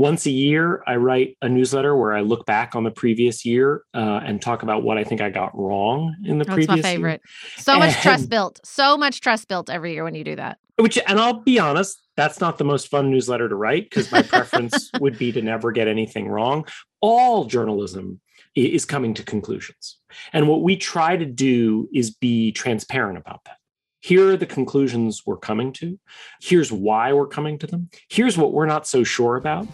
Once a year, I write a newsletter where I look back on the previous year uh, and talk about what I think I got wrong in the That's previous That's my favorite. year. So much trust built. So much trust built every year when you do that. Which, and I'll be honest, that's not the most fun newsletter to write because my preference would be to never get anything wrong. All journalism is coming to conclusions. And what we try to do is be transparent about that. Here are the conclusions we're coming to. Here's why we're coming to them. Here's what we're not so sure about.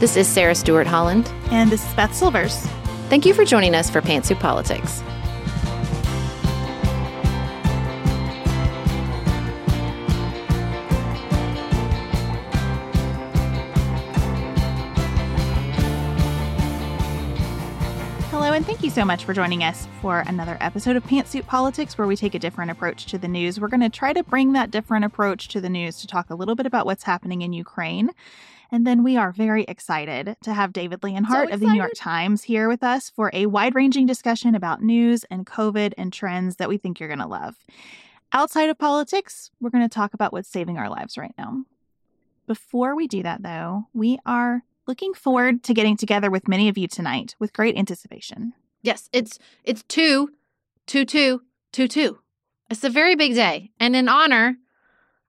This is Sarah Stewart Holland. And this is Beth Silvers. Thank you for joining us for Pantsuit Politics. You so much for joining us for another episode of Pantsuit Politics, where we take a different approach to the news. We're going to try to bring that different approach to the news to talk a little bit about what's happening in Ukraine. And then we are very excited to have David Leonhardt of the New York Times here with us for a wide ranging discussion about news and COVID and trends that we think you're going to love. Outside of politics, we're going to talk about what's saving our lives right now. Before we do that, though, we are looking forward to getting together with many of you tonight with great anticipation. Yes, it's it's two, two, two, two, two. It's a very big day, and in honor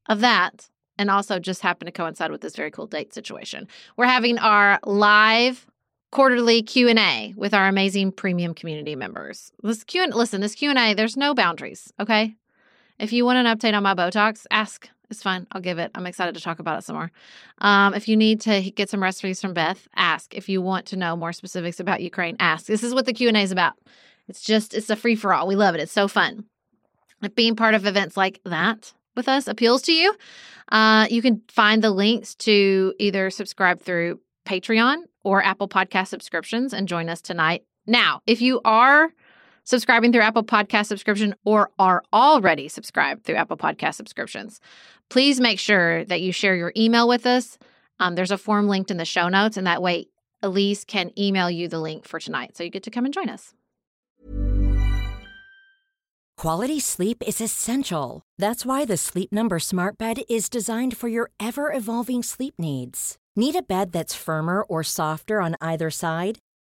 of that, and also just happened to coincide with this very cool date situation, we're having our live quarterly Q and A with our amazing premium community members. This Q and listen, this Q and A, there's no boundaries. Okay, if you want an update on my Botox, ask. It's fine. I'll give it. I'm excited to talk about it some more. Um, if you need to get some recipes from Beth, ask. If you want to know more specifics about Ukraine, ask. This is what the Q and A is about. It's just it's a free for all. We love it. It's so fun. If being part of events like that with us appeals to you, uh, you can find the links to either subscribe through Patreon or Apple Podcast subscriptions and join us tonight. Now, if you are subscribing through Apple Podcast subscription or are already subscribed through Apple Podcast subscriptions, please make sure that you share your email with us. Um, there's a form linked in the show notes, and that way Elise can email you the link for tonight. So you get to come and join us. Quality sleep is essential. That's why the Sleep Number Smart Bed is designed for your ever evolving sleep needs. Need a bed that's firmer or softer on either side?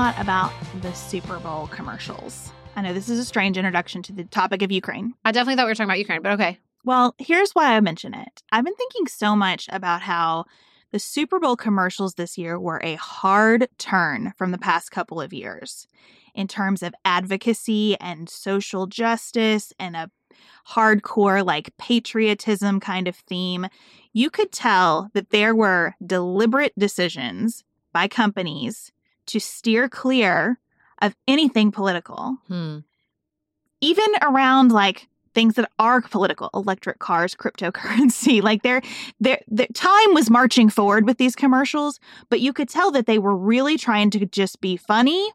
Lot about the Super Bowl commercials. I know this is a strange introduction to the topic of Ukraine. I definitely thought we were talking about Ukraine, but okay. Well, here's why I mention it. I've been thinking so much about how the Super Bowl commercials this year were a hard turn from the past couple of years in terms of advocacy and social justice and a hardcore, like patriotism kind of theme. You could tell that there were deliberate decisions by companies to steer clear of anything political, Hmm. even around like things that are political, electric cars, cryptocurrency. Like their their time was marching forward with these commercials, but you could tell that they were really trying to just be funny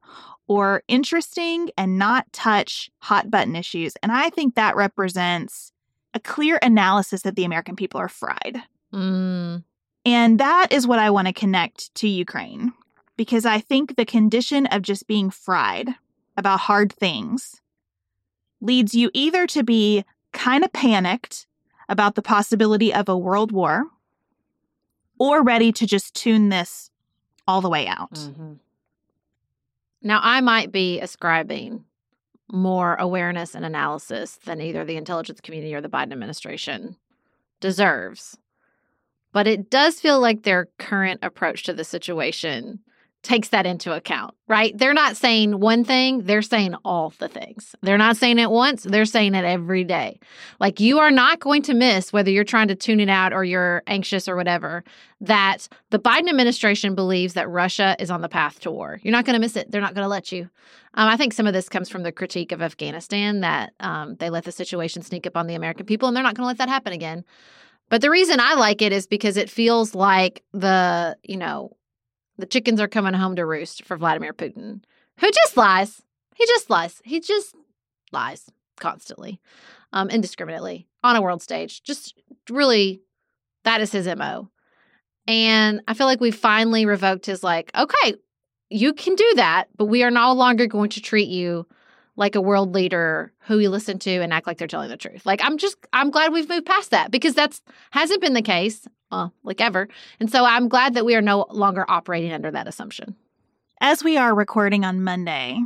or interesting and not touch hot button issues. And I think that represents a clear analysis that the American people are fried. Mm. And that is what I want to connect to Ukraine because I think the condition of just being fried about hard things leads you either to be kind of panicked about the possibility of a world war or ready to just tune this all the way out. Mhm. Now, I might be ascribing more awareness and analysis than either the intelligence community or the Biden administration deserves. But it does feel like their current approach to the situation takes that into account, right? They're not saying one thing, they're saying all the things. They're not saying it once, they're saying it every day. Like you are not going to miss whether you're trying to tune it out or you're anxious or whatever that the Biden administration believes that Russia is on the path to war. You're not going to miss it. They're not going to let you. Um, I think some of this comes from the critique of Afghanistan that um, they let the situation sneak up on the American people, and they're not going to let that happen again. But the reason I like it is because it feels like the, you know, the chickens are coming home to roost for Vladimir Putin, who just lies. He just lies. He just lies constantly, um, indiscriminately on a world stage. Just really, that is his MO. And I feel like we finally revoked his, like, okay, you can do that, but we are no longer going to treat you like a world leader who we listen to and act like they're telling the truth. Like I'm just I'm glad we've moved past that because that's hasn't been the case, uh, like ever. And so I'm glad that we are no longer operating under that assumption. As we are recording on Monday,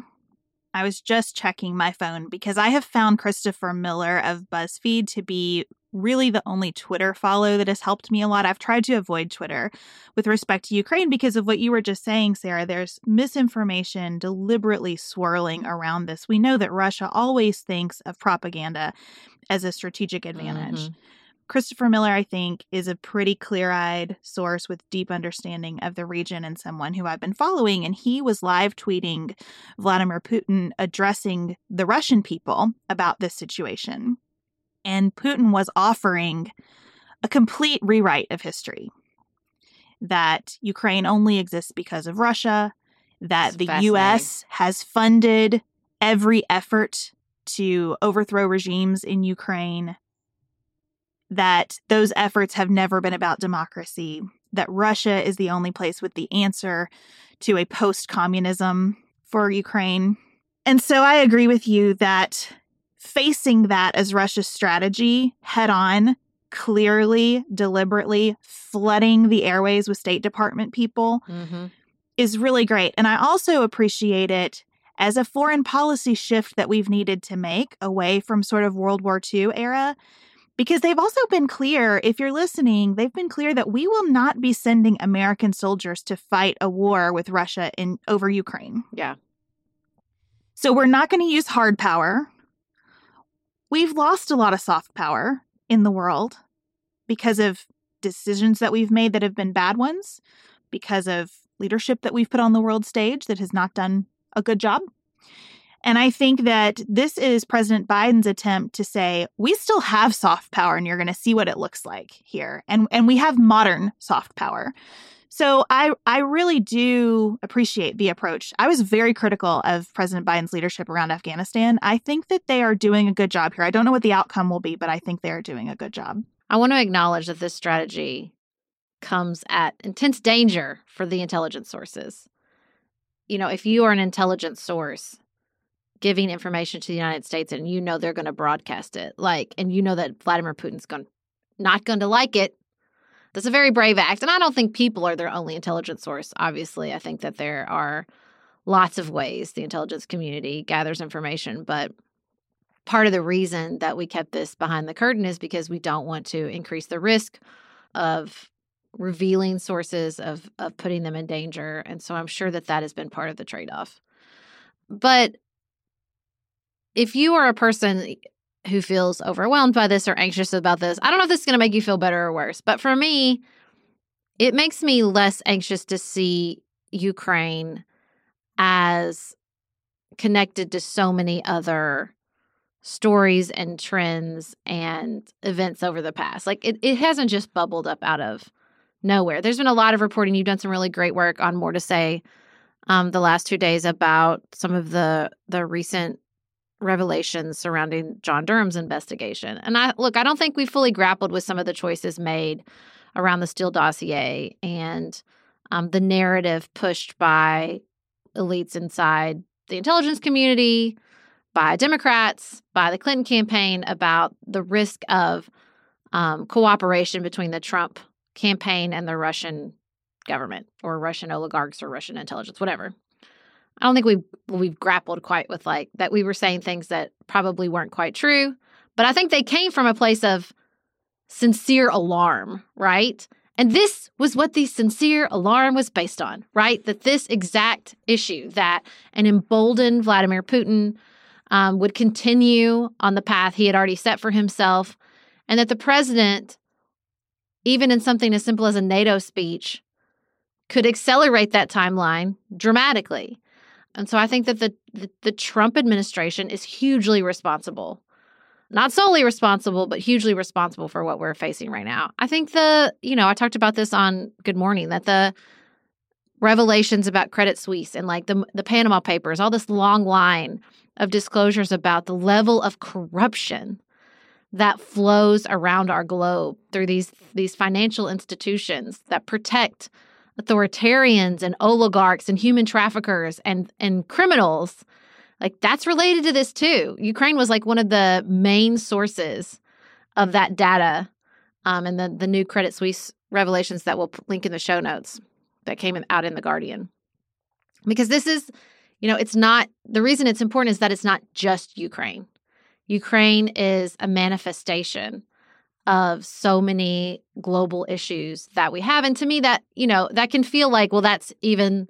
I was just checking my phone because I have found Christopher Miller of BuzzFeed to be really the only Twitter follow that has helped me a lot. I've tried to avoid Twitter with respect to Ukraine because of what you were just saying, Sarah. There's misinformation deliberately swirling around this. We know that Russia always thinks of propaganda as a strategic advantage. Mhm. Christopher Miller, I think, is a pretty clear eyed source with deep understanding of the region and someone who I've been following. And he was live tweeting Vladimir Putin addressing the Russian people about this situation. And Putin was offering a complete rewrite of history that Ukraine only exists because of Russia, that the. US has funded every effort to overthrow regimes in Ukraine, that those efforts have never been about democracy, that Russia is the only place with the answer to a post communism for Ukraine. And so I agree with you that facing that as Russia's strategy head on, clearly, deliberately, flooding the airways with State Department people Mm-hmm. is really great. And I also appreciate it as a foreign policy shift that we've needed to make away from sort of World War II era. Because they've also been clear, if you're listening, they've been clear that we will not be sending American soldiers to fight a war with Russia in over Ukraine. Yeah. So we're not going to use hard power. We've lost a lot of soft power in the world because of decisions that we've made that have been bad ones, because of leadership that we've put on the world stage that has not done a good job. And I think that this is President Biden's attempt to say, we still have soft power and you're going to see what it looks like here. And and we have modern soft power. So I I really do appreciate the approach. I was very critical of President Biden's leadership around Afghanistan. I think that they are doing a good job here. I don't know what the outcome will be, but I think they are doing a good job. I want to acknowledge that this strategy comes at intense danger for the intelligence sources. You know, if you are an intelligence source giving information to the United States and you know they're going to broadcast it, like, and you know that Vladimir Putin's going not going to like it, That's a very brave act. And I don't think people are their only intelligence source. Obviously, I think that there are lots of ways the intelligence community gathers information. But part of the reason that we kept this behind the curtain is because we don't want to increase the risk of revealing sources of of putting them in danger and so i'm sure that that has been part of the trade-off but if you are a person who feels overwhelmed by this or anxious about this i don't know if this is going to make you feel better or worse but for me it makes me less anxious to see ukraine as connected to so many other stories and trends and events over the past. Like it, it hasn't just bubbled up out of nowhere. There's been a lot of reporting. You've done some really great work on more to say um, the last two days about some of the the recent revelations surrounding John Durham's investigation. And I look, I don't think we fully grappled with some of the choices made around the Steele dossier and um, the narrative pushed by elites inside the intelligence community, by Democrats, by the Clinton campaign about the risk of um, cooperation between the Trump campaign and the Russian government or Russian oligarchs or Russian intelligence, whatever. I don't think we we've grappled quite with like that we were saying things that probably weren't quite true, but I think they came from a place of sincere alarm, right? And this was what the sincere alarm was based on, right? That this exact issue that an emboldened Vladimir Putin um, would continue on the path he had already set for himself, and that the president, even in something as simple as a NATO speech, could accelerate that timeline dramatically. And so I think that the, the, the Trump administration is hugely responsible. Not solely responsible, but hugely responsible for what we're facing right now. I think the, you know, I talked about this on Good Morning that the revelations about Credit Suisse and like the the Panama Papers, all this long line of disclosures about the level of corruption that flows around our globe through these these financial institutions that protect authoritarians and oligarchs and human traffickers and and criminals. Like that's related to this too. Ukraine was like one of the main sources of that data um, and the, the new credit suisse revelations that we'll link in the show notes that came out in the guardian. Because this is you know, it's not the reason it's important is that it's not just Ukraine. Ukraine is a manifestation of so many global issues that we have. And to me, that, you know, that can feel like, well, that's even,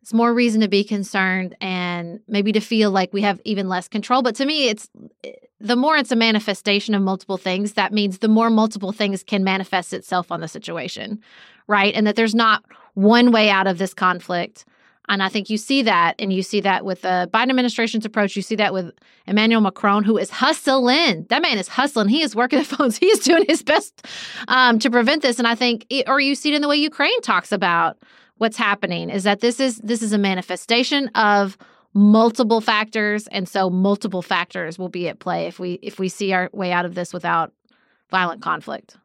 it's more reason to be concerned and maybe to feel like we have even less control. But to me, it's eh, the more it's a manifestation of multiple things, that means the more multiple things can manifest itself on the situation, right? And that there's not one way out of this conflict and I think you see that, and you see that with the Biden administration's approach. You see that with Emmanuel Macron, who is hustling. That man is hustling. He is working the phones. He is doing his best um, to prevent this. And I think, it, or you see it in the way Ukraine talks about what's happening. Is that this is this is a manifestation of multiple factors, and so multiple factors will be at play if we if we see our way out of this without violent conflict.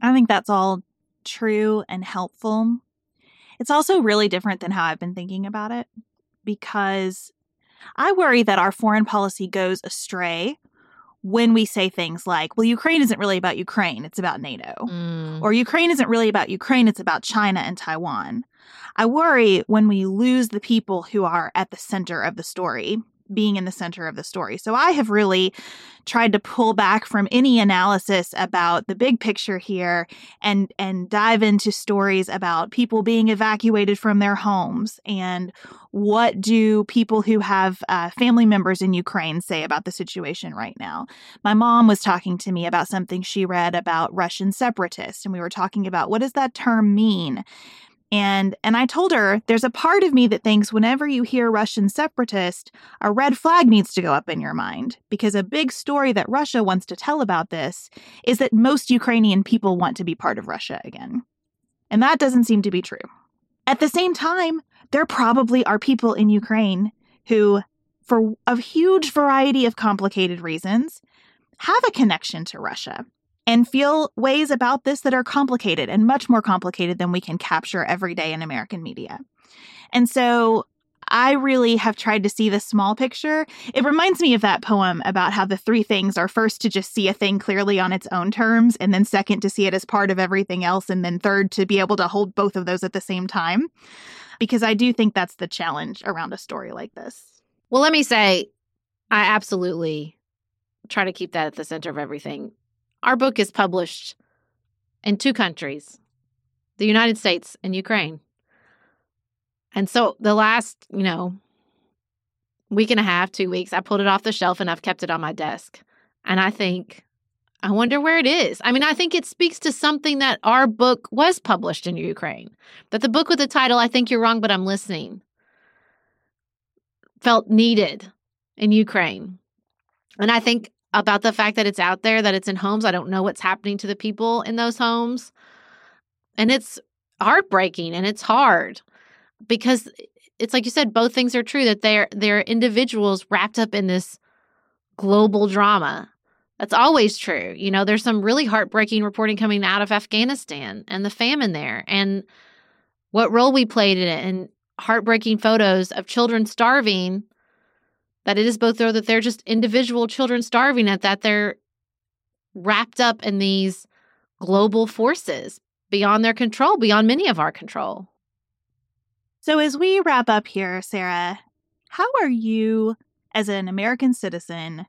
I think that's all true and helpful. It's also really different than how I've been thinking about it because I worry that our foreign policy goes astray when we say things like, well, Ukraine isn't really about Ukraine, it's about NATO. Mm. Or Ukraine isn't really about Ukraine, it's about China and Taiwan. I worry when we lose the people who are at the center of the story being in the center of the story. So I have really tried to pull back from any analysis about the big picture here and and dive into stories about people being evacuated from their homes and what do people who have uh, family members in Ukraine say about the situation right now. My mom was talking to me about something she read about Russian separatists and we were talking about what does that term mean and and I told her there's a part of me that thinks whenever you hear Russian separatist, a red flag needs to go up in your mind because a big story that Russia wants to tell about this is that most Ukrainian people want to be part of Russia again. And that doesn't seem to be true. At the same time, there probably are people in Ukraine who for a huge variety of complicated reasons have a connection to Russia and feel ways about this that are complicated and much more complicated than we can capture every day in American media. And so I really have tried to see the small picture. It reminds me of that poem about how the three things are first to just see a thing clearly on its own terms, and then second to see it as part of everything else, and then third to be able to hold both of those at the same time. Because I do think that's the challenge around a story like this. Well, let me say, I absolutely try to keep that at the center of everything. Our book is published in two countries the United States and Ukraine. And so the last, you know, week and a half, two weeks, I pulled it off the shelf and I've kept it on my desk. And I think, I wonder where it is. I mean, I think it speaks to something that our book was published in Ukraine. That the book with the title, I Think You're Wrong, but I'm Listening, felt needed in Ukraine. And I think about the fact that it's out there, that it's in homes. I don't know what's happening to the people in those homes. And it's heartbreaking and it's hard because it's like you said, both things are true that they're they're individuals wrapped up in this global drama. That's always true. You know, there's some really heartbreaking reporting coming out of Afghanistan and the famine there and what role we played in it and heartbreaking photos of children starving that it is both though that they're just individual children starving at that they're wrapped up in these global forces beyond their control, beyond many of our control. So, as we wrap up here, Sarah, how are you, as an American citizen,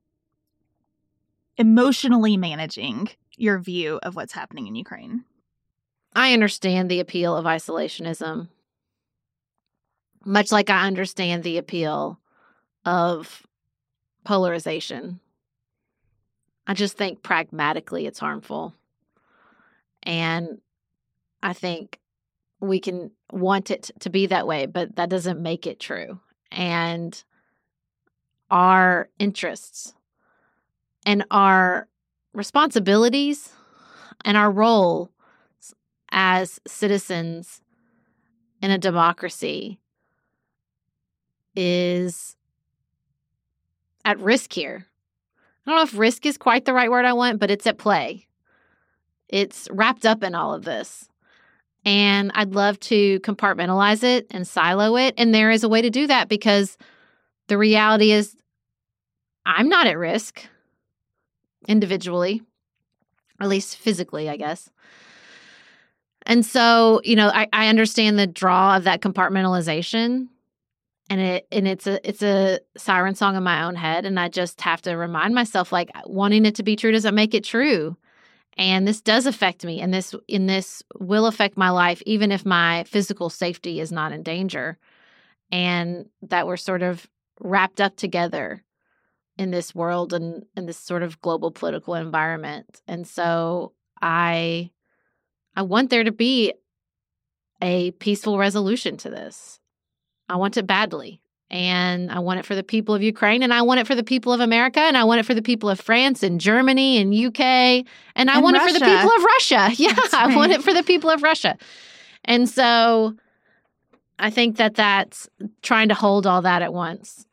emotionally managing your view of what's happening in Ukraine? I understand the appeal of isolationism, much like I understand the appeal of polarization. I just think pragmatically it's harmful. And I think we can want it to be that way, but that doesn't make it true. And our interests and our responsibilities and our role as citizens in a democracy is at risk here. I don't know if risk is quite the right word I want, but it's at play. It's wrapped up in all of this. And I'd love to compartmentalize it and silo it. And there is a way to do that because the reality is I'm not at risk individually, at least physically, I guess. And so, you know, I, I understand the draw of that compartmentalization and it and it's a it's a siren song in my own head and i just have to remind myself like uh, wanting it to be true doesn't make it true and this does affect me and this in this will affect my life even if my physical safety is not in danger and that we're sort of wrapped up together in this world and in this sort of global political environment and so i i want there to be a peaceful resolution to this I want it badly. And I want it for the people of Ukraine, and I want it for the people of America, and I want it for the people of France and Germany and UK, and I And want it for the people of Russia. Yeah, That's I want it for the people of Russia. And so I think that that's trying to hold all that at once.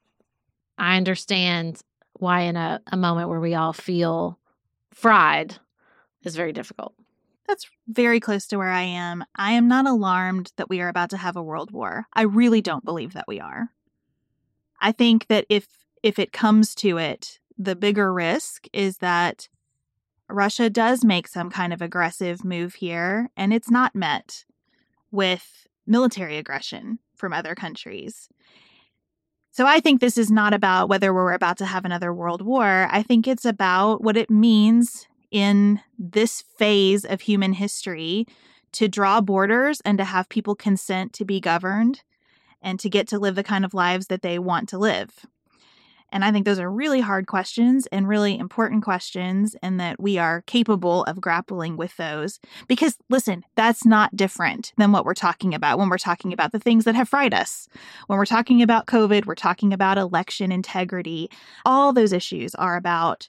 I understand why, in a, a moment where we all feel fried, is very difficult. That's very close to where I am. I am not alarmed that we are about to have a world war. I really don't believe that we are. I think that if if it comes to it, the bigger risk is that Russia does make some kind of aggressive move here and it's not met with military aggression from other countries. So I think this is not about whether we're about to have another world war. I think it's about what it means in this phase of human history to draw borders and to have people consent to be governed and to get to live the kind of lives that they want to live. And I think those are really hard questions and really important questions, and that we are capable of grappling with those. Because, listen, that's not different than what we're talking about when we're talking about the things that have fried us. When we're talking about COVID, we're talking about election integrity. All those issues are about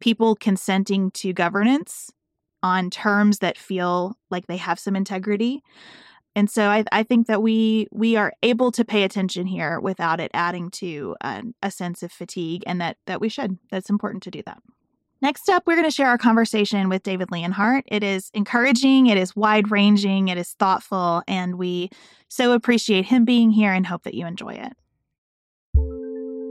people consenting to governance on terms that feel like they have some integrity. And so I, I think that we we are able to pay attention here without it adding to an, a sense of fatigue, and that that we should. That's important to do that. Next up, we're going to share our conversation with David Leonhardt. It is encouraging, it is wide ranging, it is thoughtful, and we so appreciate him being here and hope that you enjoy it.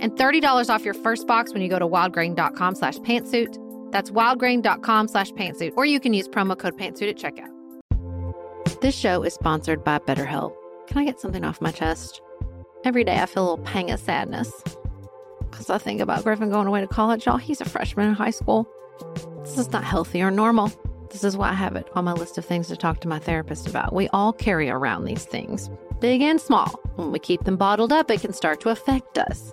and $30 off your first box when you go to wildgrain.com slash pantsuit. That's wildgrain.com slash pantsuit, or you can use promo code pantsuit at checkout. This show is sponsored by BetterHelp. Can I get something off my chest? Every day I feel a little pang of sadness because I think about Griffin going away to college. Y'all, he's a freshman in high school. This is not healthy or normal. This is why I have it on my list of things to talk to my therapist about. We all carry around these things, big and small. When we keep them bottled up, it can start to affect us.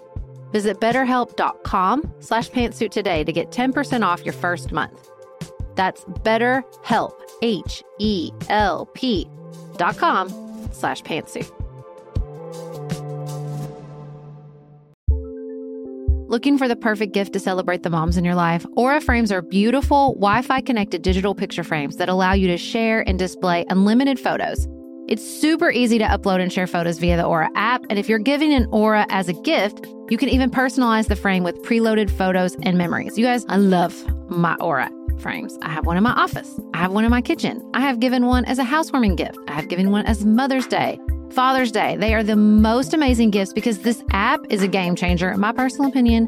Visit betterhelp.com slash pantsuit today to get 10% off your first month. That's betterhelp, H-E-L-P dot com slash pantsuit. Looking for the perfect gift to celebrate the moms in your life? Aura frames are beautiful, Wi Fi connected digital picture frames that allow you to share and display unlimited photos. It's super easy to upload and share photos via the Aura app. And if you're giving an Aura as a gift, you can even personalize the frame with preloaded photos and memories. You guys, I love my Aura frames. I have one in my office, I have one in my kitchen. I have given one as a housewarming gift, I have given one as Mother's Day. Father's Day. They are the most amazing gifts because this app is a game changer, in my personal opinion,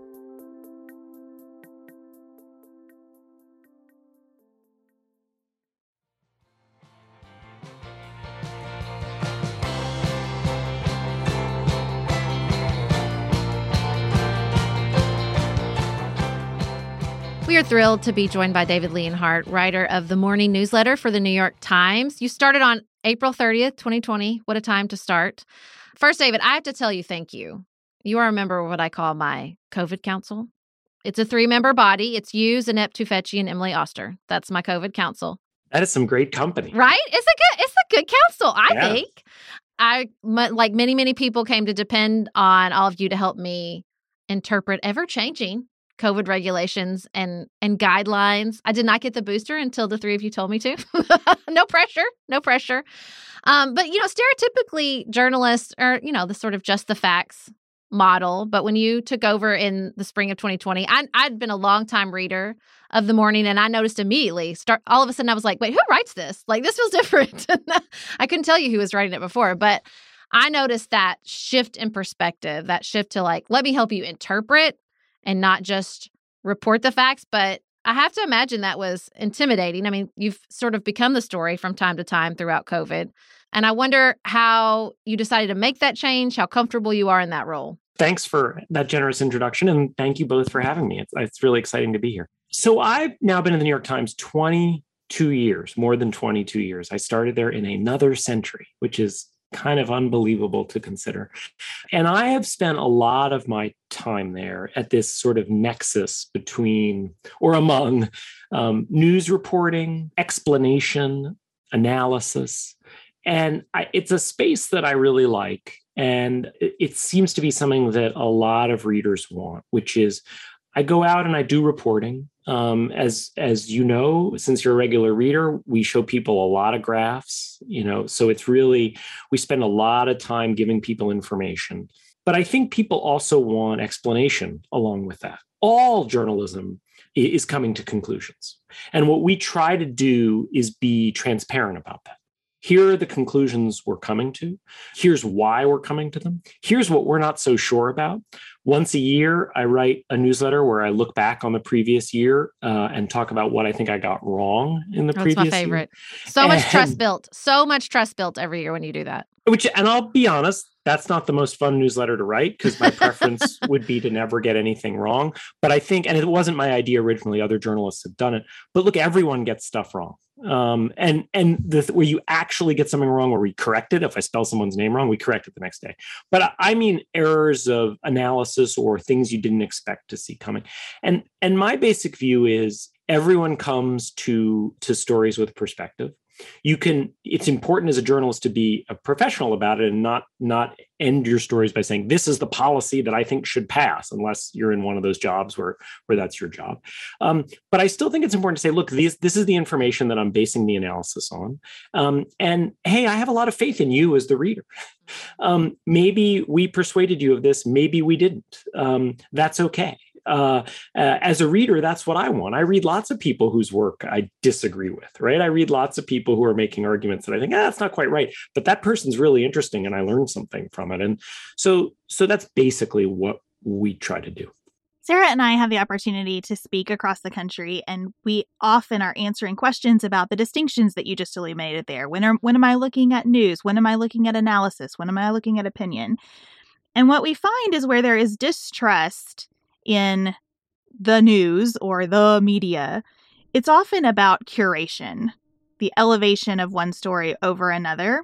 We are thrilled to be joined by David Leonhardt, writer of the morning newsletter for the New York Times. You started on April 30th, 2020. What a time to start. First, David, I have to tell you thank you you are a member of what I call my COVID council. It's a three member body. It's you, Zeynep Tufekci, and Emily Oster. That's my COVID council. That is some great company. Right? It's a good it's a good council, I yeah. think. I like many many people came to depend on all of you to help me interpret ever changing COVID regulations and and guidelines. I did not get the booster until the three of you told me to. no pressure, no pressure. Um, but you know, stereotypically, journalists are you know the sort of just the facts model. But when you took over in the spring of 2020, I, I'd been a long time reader of the morning and I noticed immediately start all of a sudden I was like, wait, who writes this? Like this feels different. I couldn't tell you who was writing it before, but I noticed that shift in perspective, that shift to like, let me help you interpret and not just report the facts. But I have to imagine that was intimidating. I mean, you've sort of become the story from time to time throughout COVID. And I wonder how you decided to make that change, how comfortable you are in that role thanks for that generous introduction. And thank you both for having me. It's, it's really exciting to be here. So I've now been in the New York Times 22 years, more than 22 years. I started there in another century, which is kind of unbelievable to consider. And I have spent a lot of my time there at this sort of nexus between or among um, news reporting, explanation, analysis. And I, it's a space that I really like. And it, it seems to be something that a lot of readers want, which is I go out and I do reporting. Um, as as you know, since you're a regular reader, we show people a lot of graphs. You know, so it's really we spend a lot of time giving people information. But I think people also want explanation along with that. All journalism is coming to conclusions, and what we try to do is be transparent about that here are the conclusions we're coming to. Here's why we're coming to them. Here's what we're not so sure about. Once a year, I write a newsletter where I look back on the previous year uh, and talk about what I think I got wrong in the That's previous my favorite. year. So much trust built. So much trust built every year when you do that. Which, and I'll be honest, that's not the most fun newsletter to write because my preference would be to never get anything wrong. But I think, and it wasn't my idea originally; other journalists have done it. But look, everyone gets stuff wrong. Um, and and the where you actually get something wrong, where we correct it. If I spell someone's name wrong, we correct it the next day. But I- I mean errors of analysis or things you didn't expect to see coming. And and my basic view is everyone comes to to stories with perspective you can it's important as a journalist to be a professional about it and not not end your stories by saying this is the policy that i think should pass unless you're in one of those jobs where where that's your job. Um, but i still think it's important to say look these, this is the information that i'm basing the analysis on. Um, and hey i have a lot of faith in you as the reader. Um, maybe we persuaded you of this maybe we didn't. Um, that's okay uh, uh, as a reader, that's what I want. I read lots of people whose work I disagree with, right? I read lots of people who are making arguments that I think, ah, that's not quite right, but that person's really interesting, and I learned something from it. And so, so that's basically what we try to do. Sarah and I have the opportunity to speak across the country, and we often are answering questions about the distinctions that you just illuminated there. When are when am I looking at news? When am I looking at analysis? When am I looking at opinion? And what we find is where there is distrust in the news or the media, it's often about curation, the elevation of one story over another.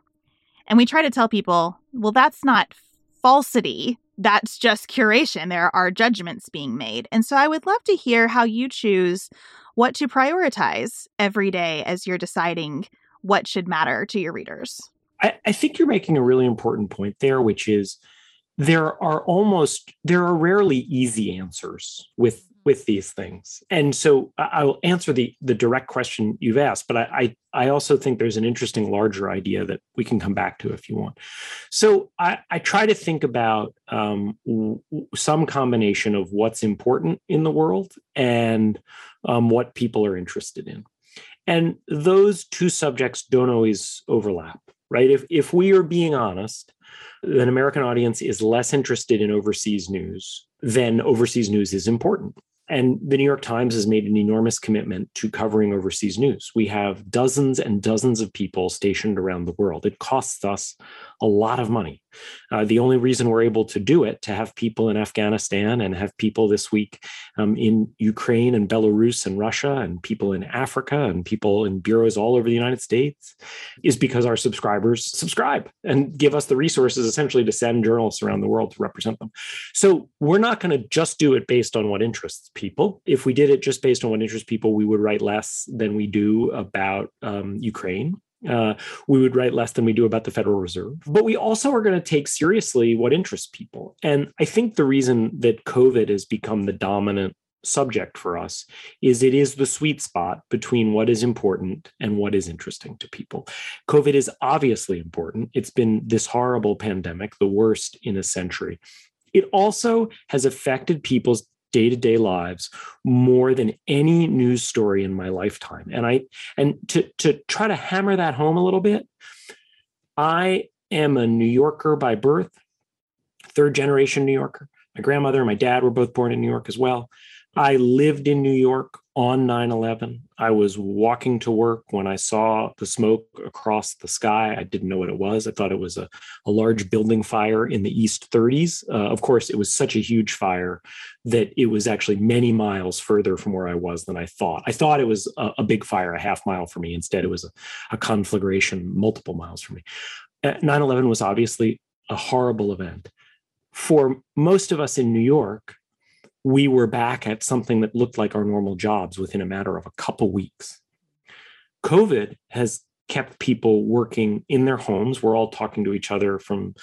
And we try to tell people, well, that's not falsity. That's just curation. There are judgments being made. And so I would love to hear how you choose what to prioritize every day as you're deciding what should matter to your readers. I, I think you're making a really important point there, which is there are almost there are rarely easy answers with with these things. And so I- i'll answer the the direct question you've asked but I, I i also think there's an interesting larger idea that we can come back to if you want. So i i try to think about um, some combination of what's important in the world and um, what people are interested in. And those two subjects don't always overlap right if if we are being honest an American audience is less interested in overseas news than overseas news is important. And the New York Times has made an enormous commitment to covering overseas news. We have dozens and dozens of people stationed around the world. It costs us a lot of money. Uh, the only reason we're able to do it, to have people in Afghanistan and have people this week um, in Ukraine and Belarus and Russia and people in Africa and people in bureaus all over the United States, is because our subscribers subscribe and give us the resources essentially to send journalists around the world to represent them. So we're not going to just do it based on what interests people. If we did it just based on what interests people, we would write less than we do about um, Ukraine. Uh, we would write less than we do about the Federal Reserve. But we also are going to take seriously what interests people. And I think the reason that COVID has become the dominant subject for us is it is the sweet spot between what is important and what is interesting to people. COVID is obviously important. It's been this horrible pandemic, the worst in a century. It also has affected people's day to day lives more than any news story in my lifetime. And I and to to try to hammer that home a little bit, I am a New Yorker by birth, third generation New Yorker. My grandmother and my dad were both born in New York as well. I lived in New York on 9 11. I was walking to work when I saw the smoke across the sky. I didn't know what it was. I thought it was a, a large building fire in the East 30s. Uh, of course, it was such a huge fire that it was actually many miles further from where I was than I thought. I thought it was a, a big fire a half mile from me. Instead, it was a, a conflagration multiple miles from me. 9 11 was obviously a horrible event. For most of us in New York, we were back at something that looked like our normal jobs within a matter of a couple weeks. COVID has kept people working in their homes. We're all talking to each other from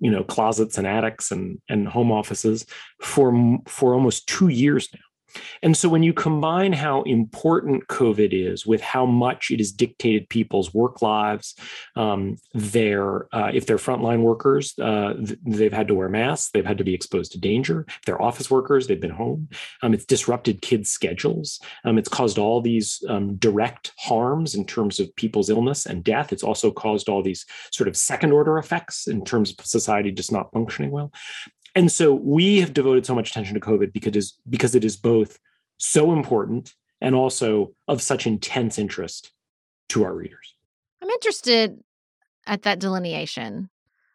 you know closets and attics and and home offices for for almost 2 years now. And so when you combine how important COVID is with how much it has dictated people's work lives, um, their uh, if they're frontline workers, uh, they've had to wear masks, they've had to be exposed to danger. If they're office workers, they've been home. Um, it's disrupted kids' schedules. Um, it's caused all these um, direct harms in terms of people's illness and death. It's also caused all these sort of second order effects in terms of society just not functioning well. And so we have devoted so much attention to COVID because it is, because it is both so important and also of such intense interest to our readers. I'm interested at that delineation,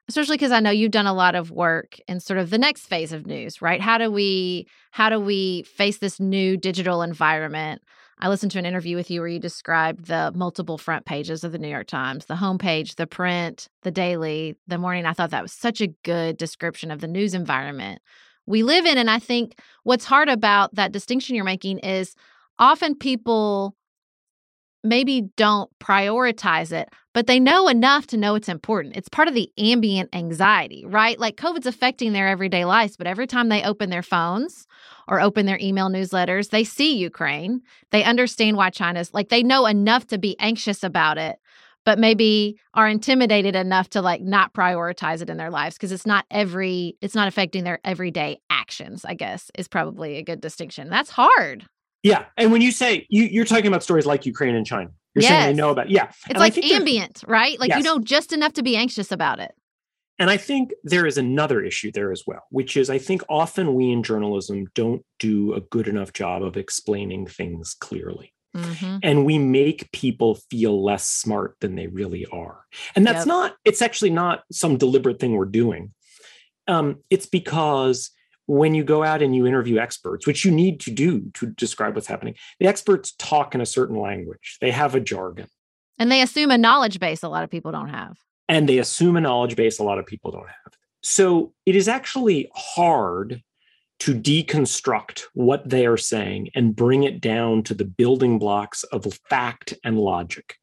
especially because I know you've done a lot of work in sort of the next phase of news, right? How do we how do we face this new digital environment? I listened to an interview with you where you described the multiple front pages of the New York Times, the homepage, the print, the daily, the morning. I thought that was such a good description of the news environment we live in. And I think what's hard about that distinction you're making is often people maybe don't prioritize it, but they know enough to know it's important. It's part of the ambient anxiety, right? Like COVID's affecting their everyday lives, but every time they open their phones or open their email newsletters, they see Ukraine. They understand why China's like they know enough to be anxious about it, but maybe are intimidated enough to like not prioritize it in their lives because it's not every it's not affecting their everyday actions, I guess, is probably a good distinction. That's hard. Yeah. And when you say you, you're talking about stories like Ukraine and China, you're yes. saying they know about yeah. It's and like ambient, right? Like yes. you know just enough to be anxious about it. And I think there is another issue there as well, which is I think often we in journalism don't do a good enough job of explaining things clearly. Mm-hmm. And we make people feel less smart than they really are. And that's yep. not, it's actually not some deliberate thing we're doing. Um, it's because when you go out and you interview experts, which you need to do to describe what's happening, the experts talk in a certain language, they have a jargon. And they assume a knowledge base a lot of people don't have. And they assume a knowledge base a lot of people don't have. So it is actually hard to deconstruct what they are saying and bring it down to the building blocks of fact and logic.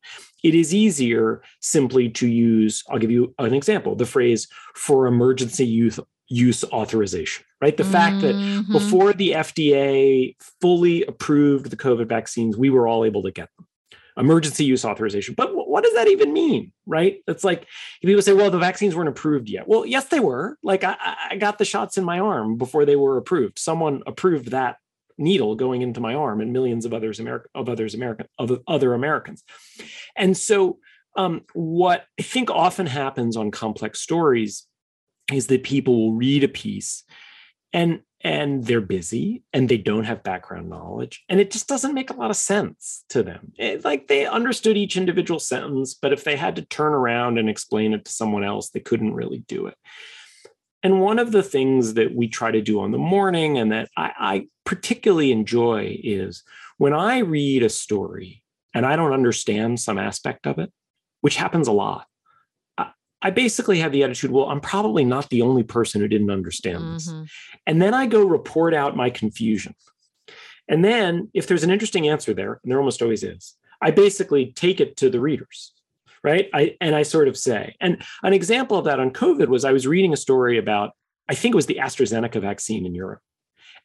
It is easier simply to use, I'll give you an example, the phrase for emergency youth use authorization, right? The mm-hmm. fact that mm-hmm. before the FDA fully approved the COVID vaccines, we were all able to get them emergency use authorization. But what does that even mean, right? It's like people say, well, the vaccines weren't approved yet. Well, yes, they were. Like I, I got the shots in my arm before they were approved. Someone approved that needle going into my arm, and millions of others American of others American of other Americans. And so, um, what I think often happens on complex stories is that people will read a piece and and they're busy and they don't have background knowledge and it just doesn't make a lot of sense to them. It, like they understood each individual sentence but if they had to turn around and explain it to someone else they couldn't really do it. And one of the things that we try to do on the morning and that I, I particularly enjoy is when i read a story and i don't understand some aspect of it which happens a lot I basically have the attitude, well, I'm probably not the only person who didn't understand mm-hmm. this. And then I go report out my confusion. And then if there's an interesting answer there, and there almost always is, I basically take it to the readers. Right. I and I sort of say, and an example of that on COVID was I was reading a story about, I think it was the AstraZeneca vaccine in Europe.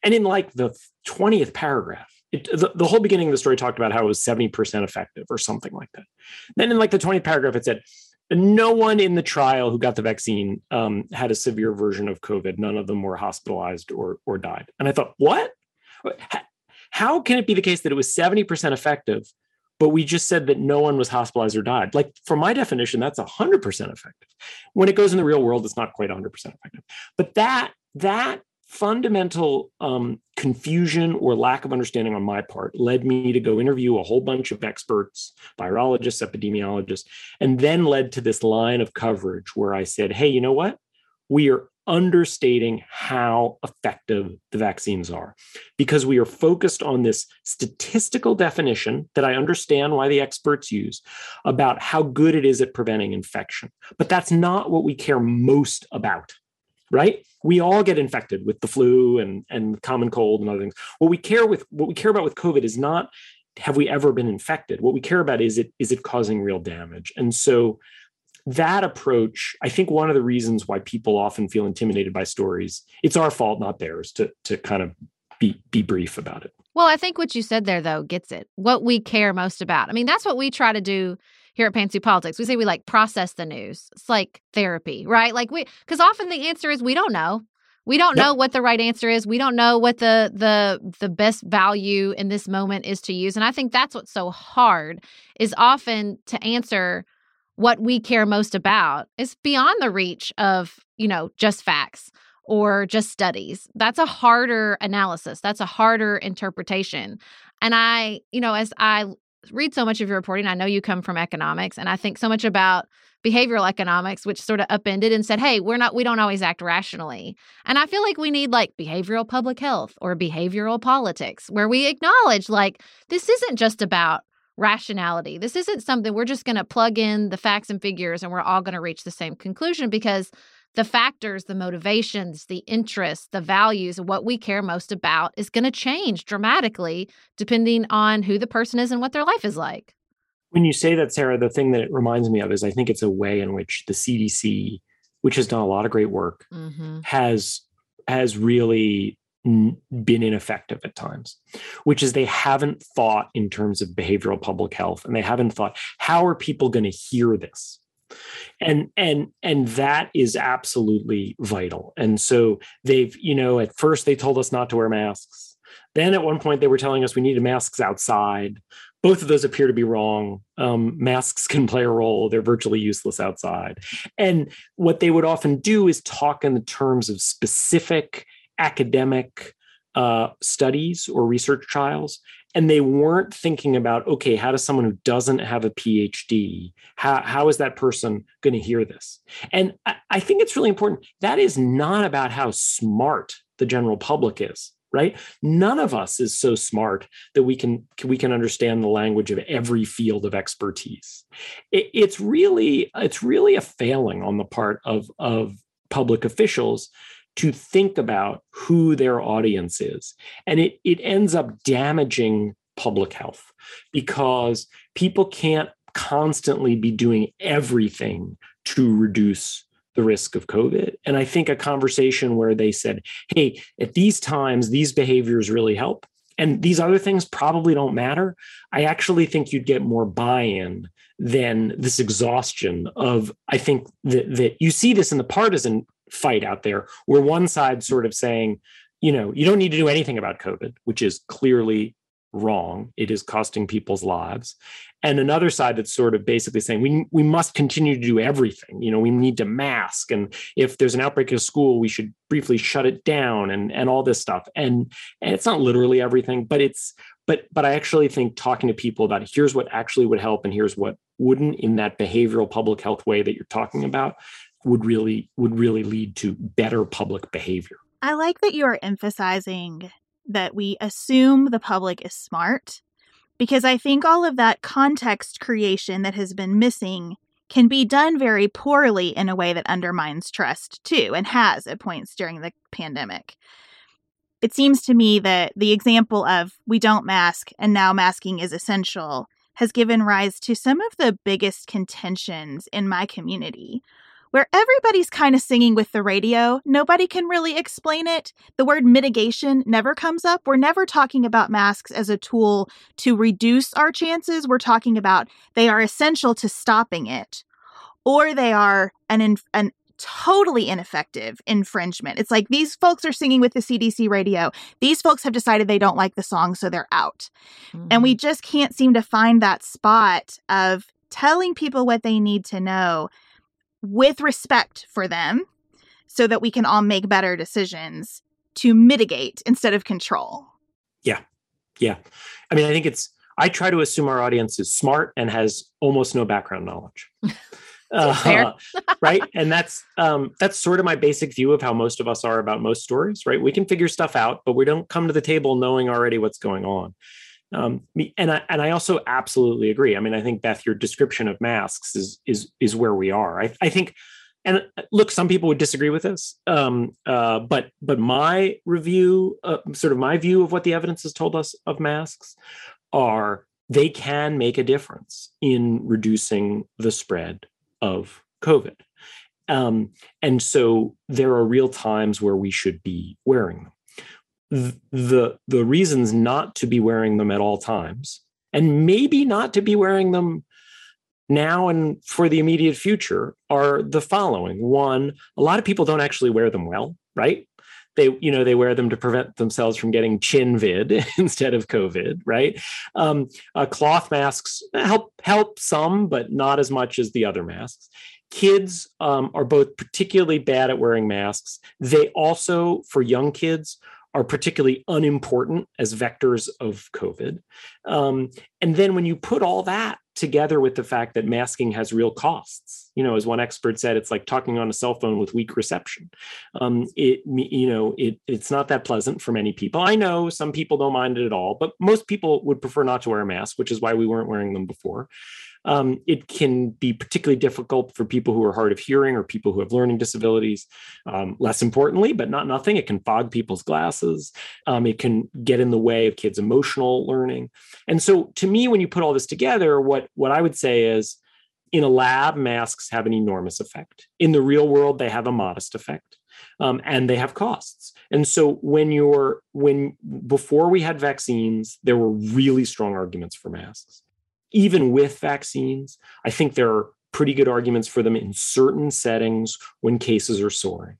And in like the 20th paragraph, it, the, the, whole beginning of the story talked about how it was 70% effective or something like that. Then in like the 20th paragraph, it said no one in the trial who got the vaccine um, had a severe version of COVID. None of them were hospitalized or or died. And I thought, what? How can it be the case that it was 70% effective, but we just said that no one was hospitalized or died? Like, for my definition, that's 100% effective. When it goes in the real world, it's not quite 100% effective. But that that fundamental um, confusion or lack of understanding on my part led me to go interview a whole bunch of experts, virologists, epidemiologists, and then led to this line of coverage where I said, hey, you know what? We are understating how effective the vaccines are because we are focused on this statistical definition that I understand why the experts use about how good it is at preventing infection. But that's not what we care most about right? We all get infected with the flu and and common cold and other things. What we care with what we care about with COVID is not have we ever been infected? What we care about is it is it causing real damage? And so that approach, I think one of the reasons why people often feel intimidated by stories, it's our fault, not theirs, to to kind of be be brief about it. Well, I think what you said there though gets it. What we care most about. I mean, that's what we try to do here at Pantsuit Politics. We say we like process the news. It's like therapy, right? Like we because often the answer is we don't know. We don't yep. know what the right answer is. We don't know what the the the best value in this moment is to use. And I think that's what's so hard is often to answer what we care most about is beyond the reach of, you know, just facts or just studies. That's a harder analysis. That's a harder interpretation. And I, you know, as I read so much of your reporting, I know you come from economics, and I think so much about behavioral economics, which sort of upended and said, hey, we're not, we don't always act rationally. And I feel like we need like behavioral public health or behavioral politics, where we acknowledge like this isn't just about rationality. This isn't something we're just going to plug in the facts and figures and we're all going to reach the same conclusion because the factors, the motivations, the interests, the values, what we care most about is going to change dramatically depending on who the person is and what their life is like. When you say that, Sarah, the thing that it reminds me of is I think it's a way in which the CDC, which has done a lot of great work, mm-hmm. has has really been ineffective at times, which is they haven't thought in terms of behavioral public health, and they haven't thought how are people going to hear this and and and that is absolutely vital and so they've you know at first they told us not to wear masks then at one point they were telling us we needed masks outside both of those appear to be wrong. Um, masks can play a role. They're virtually useless outside. And what they would often do is talk in the terms of specific academic uh, studies or research trials. And they weren't thinking about, okay, how does someone who doesn't have a PhD, how, how is that person going to hear this? And I, I think it's really important. That is not about how smart the general public is right none of us is so smart that we can we can understand the language of every field of expertise it, it's really it's really a failing on the part of of public officials to think about who their audience is and it it ends up damaging public health because people can't constantly be doing everything to reduce the risk of COVID. And I think a conversation where they said, hey, at these times, these behaviors really help. And these other things probably don't matter. I actually think you'd get more buy in than this exhaustion of, I think that, that you see this in the partisan fight out there, where one side sort of saying, you know, you don't need to do anything about COVID, which is clearly wrong. It is costing people's lives. And another side that's sort of basically saying we, we must continue to do everything. You know, we need to mask. And if there's an outbreak of school, we should briefly shut it down and, and all this stuff. And, and it's not literally everything, but it's but but I actually think talking to people about here's what actually would help and here's what wouldn't in that behavioral public health way that you're talking about would really would really lead to better public behavior. I like that you are emphasizing that we assume the public is smart because I think all of that context creation that has been missing can be done very poorly in a way that undermines trust too, and has at points during the pandemic. It seems to me that the example of we don't mask and now masking is essential has given rise to some of the biggest contentions in my community where everybody's kind of singing with the radio. Nobody can really explain it. The word mitigation never comes up. We're never talking about masks as a tool to reduce our chances. We're talking about they are essential to stopping it, or they are an, an totally ineffective infringement. It's like these folks are singing with the CDC radio. These folks have decided they don't like the song, so they're out. Mm-hmm. And we mm-hmm. just can't seem to find that spot of telling people what they need to know with respect for them so that we can all make better decisions to mitigate instead of control. Yeah. Yeah. I mean, I think it's, I try to assume our audience is smart and has almost no background knowledge. uh, right and that's um, that's sort of my basic view of how most of us are about most stories right we can figure stuff out but we don't come to the table knowing already what's going on um, and I and I also absolutely agree. I mean, I think Beth, your description of masks is is is where we are. I, I think, and uh, look, some people would disagree with this, um, uh, but but my review, uh, sort of my view of what the evidence has told us of masks, are they can make a difference in reducing the spread of COVID. Um, and so there are real times where we should be wearing them. The, the reasons not to be wearing them at all times, and maybe not to be wearing them now and for the immediate future, are the following. One, a lot of people don't actually wear them well, right? they you know they wear them to prevent themselves from getting chin vid instead of covid right um, uh, cloth masks help help some but not as much as the other masks kids um, are both particularly bad at wearing masks they also for young kids are particularly unimportant as vectors of covid um, and then when you put all that together with the fact that masking has real costs. You know, as one expert said, it's like talking on a cell phone with weak reception. Um, it, you know, it, it's not that pleasant for many people. I know some people don't mind it at all, but most people would prefer not to wear a mask, which is why we weren't wearing them before. Um, it can be particularly difficult for people who are hard of hearing or people who have learning disabilities. Um, less importantly, but not nothing, it can fog people's glasses. Um, it can get in the way of kids' emotional learning. And so, to me, when you put all this together, what what I would say is, in a lab, masks have an enormous effect. In the real world, they have a modest effect. Um, and they have costs. And so when you're when before we had vaccines, there were really strong arguments for masks even with vaccines, I think there are pretty good arguments for them in certain settings when cases are soaring.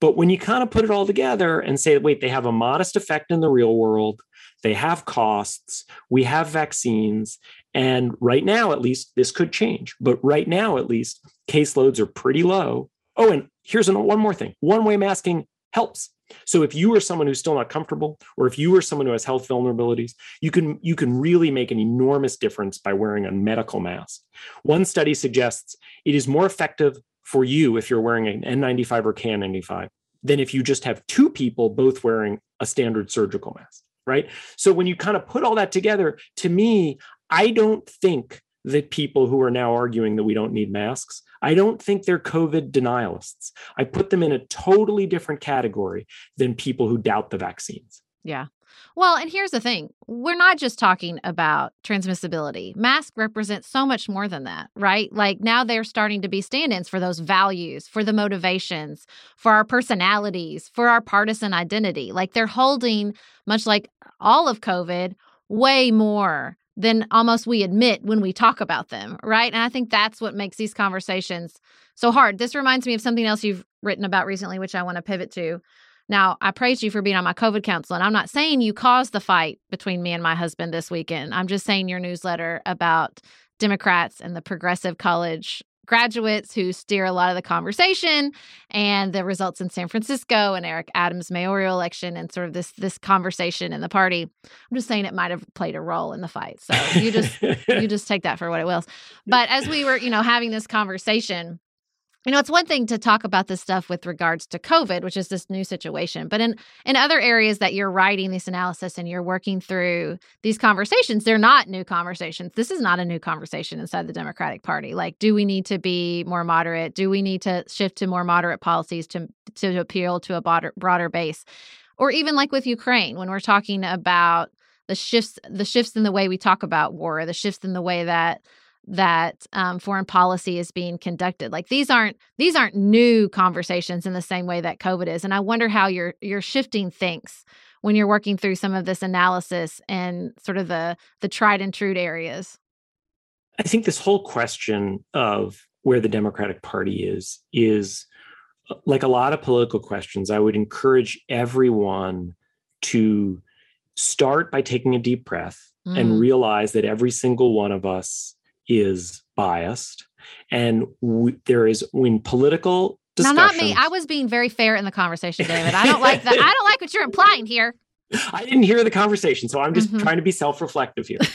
But when you kind of put it all together and say, wait, they have a modest effect in the real world, they have costs, we have vaccines, and right now, at least, this could change. But right now, at least, caseloads are pretty low. Oh, and here's one more thing one way masking helps. So if you are someone who's still not comfortable, or if you are someone who has health vulnerabilities, you can you can really make an enormous difference by wearing a medical mask. One study suggests it is more effective for you if you're wearing an N95 or KN95 than if you just have two people both wearing a standard surgical mask, right? So when you kind of put all that together, to me, I don't think that people who are now arguing that we don't need masks, I don't think they're COVID denialists. I put them in a totally different category than people who doubt the vaccines. Yeah. Well, and here's the thing we're not just talking about transmissibility. Masks represent so much more than that, right? Like now they're starting to be stand ins for those values, for the motivations, for our personalities, for our partisan identity. Like they're holding, much like all of COVID, way more than almost we admit when we talk about them, right? And I think that's what makes these conversations so hard. This reminds me of something else you've written about recently, which I want to pivot to. Now, I praise you for being on my COVID council, and I'm not saying you caused the fight between me and my husband this weekend. I'm just saying your newsletter about Democrats and the progressive college graduates who steer a lot of the conversation and the results in San Francisco and Eric Adams mayoral election and sort of this this conversation in the party. I'm just saying it might have played a role in the fight. So you just you just take that for what it wills. But as we were, you know, having this conversation, you know it's one thing to talk about this stuff with regards to covid which is this new situation but in in other areas that you're writing this analysis and you're working through these conversations they're not new conversations. This is not a new conversation inside the democratic party. Like do we need to be more moderate? Do we need to shift to more moderate policies to to appeal to a broader, broader base? Or even like with ukraine when we're talking about the shifts the shifts in the way we talk about war the shifts in the way that that um, foreign policy is being conducted. Like these aren't these aren't new conversations in the same way that COVID is. And I wonder how you're you're shifting things when you're working through some of this analysis and sort of the the tried and true areas. I think this whole question of where the Democratic Party is is uh, like a lot of political questions. I would encourage everyone to start by taking a deep breath mm. and realize that every single one of us is biased and we, there is when political now not me. i was being very fair in the conversation david. I don't like that. I don't like what you're implying here. I didn't hear the conversation so i'm just mm-hmm. trying to be self-reflective here.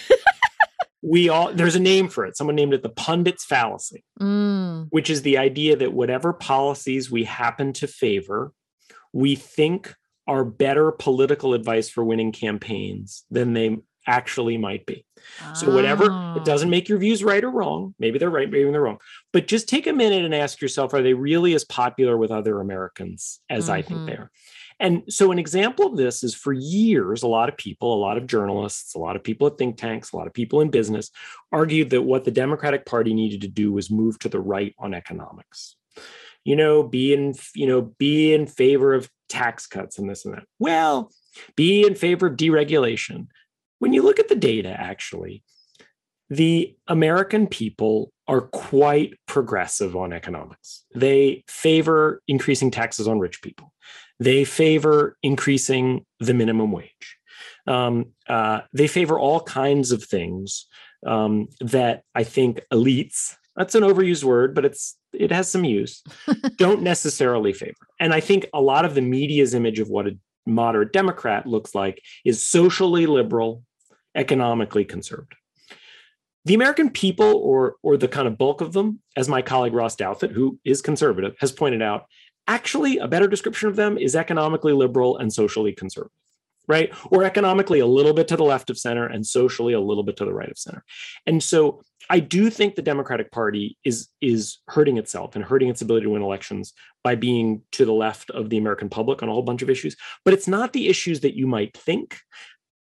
We all there's a name for it. Someone named it the pundit's fallacy mm. which is the idea that whatever policies we happen to favor we think are better political advice for winning campaigns than they actually might be. So whatever, it ah. doesn't make your views right or wrong. Maybe they're right, maybe they're wrong. But just take a minute and ask yourself, are they really as popular with other Americans as mm-hmm. I think they mm-hmm. are? And so, an example of this is for years, a lot of people, a lot of journalists, a lot of people at think tanks, a lot of people in business argued that what the Democratic Party needed to do was move to the right on economics. You know, be in, you know, be in favor of tax cuts and this and that. Well, be in favor of deregulation. When you look at the data, actually, the American people are quite progressive on economics. They favor increasing taxes on rich people. They favor increasing the minimum wage. Um, uh, they favor all kinds of things um, that I think elites, that's an overused word, but it's it has some use, don't necessarily favor. And I think a lot of the media's image of what a moderate Democrat looks like is socially liberal, economically conservative. The American people, or, or the kind of bulk of them, as my colleague Ross Douthat, who is conservative, has pointed out, actually a better description of them is economically liberal and socially conservative, right? Or economically a little bit to the left of center and socially a little bit to the right of center. And so I do think the Democratic Party is is hurting itself and hurting its ability to win elections by being to the left of the American public on a whole bunch of issues. But it's not the issues that you might think.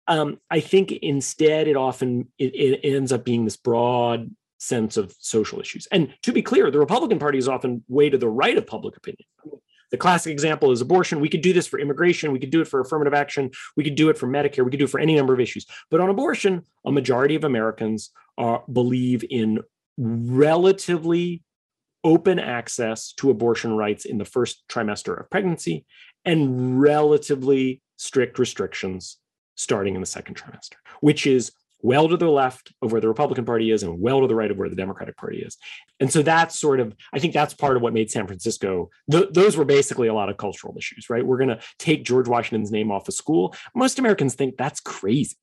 Um, I think instead it often it, it ends up being this broad sense of social issues. And to be clear, the Republican Party is often way to the right of public opinion. The classic example is abortion. We could do this for immigration. We could do it for affirmative action. We could do it for Medicare. We could do it for any number of issues. But on abortion, a majority of Americans are, believe in relatively open access to abortion rights in the first trimester of pregnancy and relatively strict restrictions starting in the second trimester, which is well to the left of where the Republican Party is and well to the right of where the Democratic Party is. And so that's sort of, I think that's part of what made San Francisco, th- those were basically a lot of cultural issues, right? We're going to take George Washington's name off of school. Most Americans think that's crazy,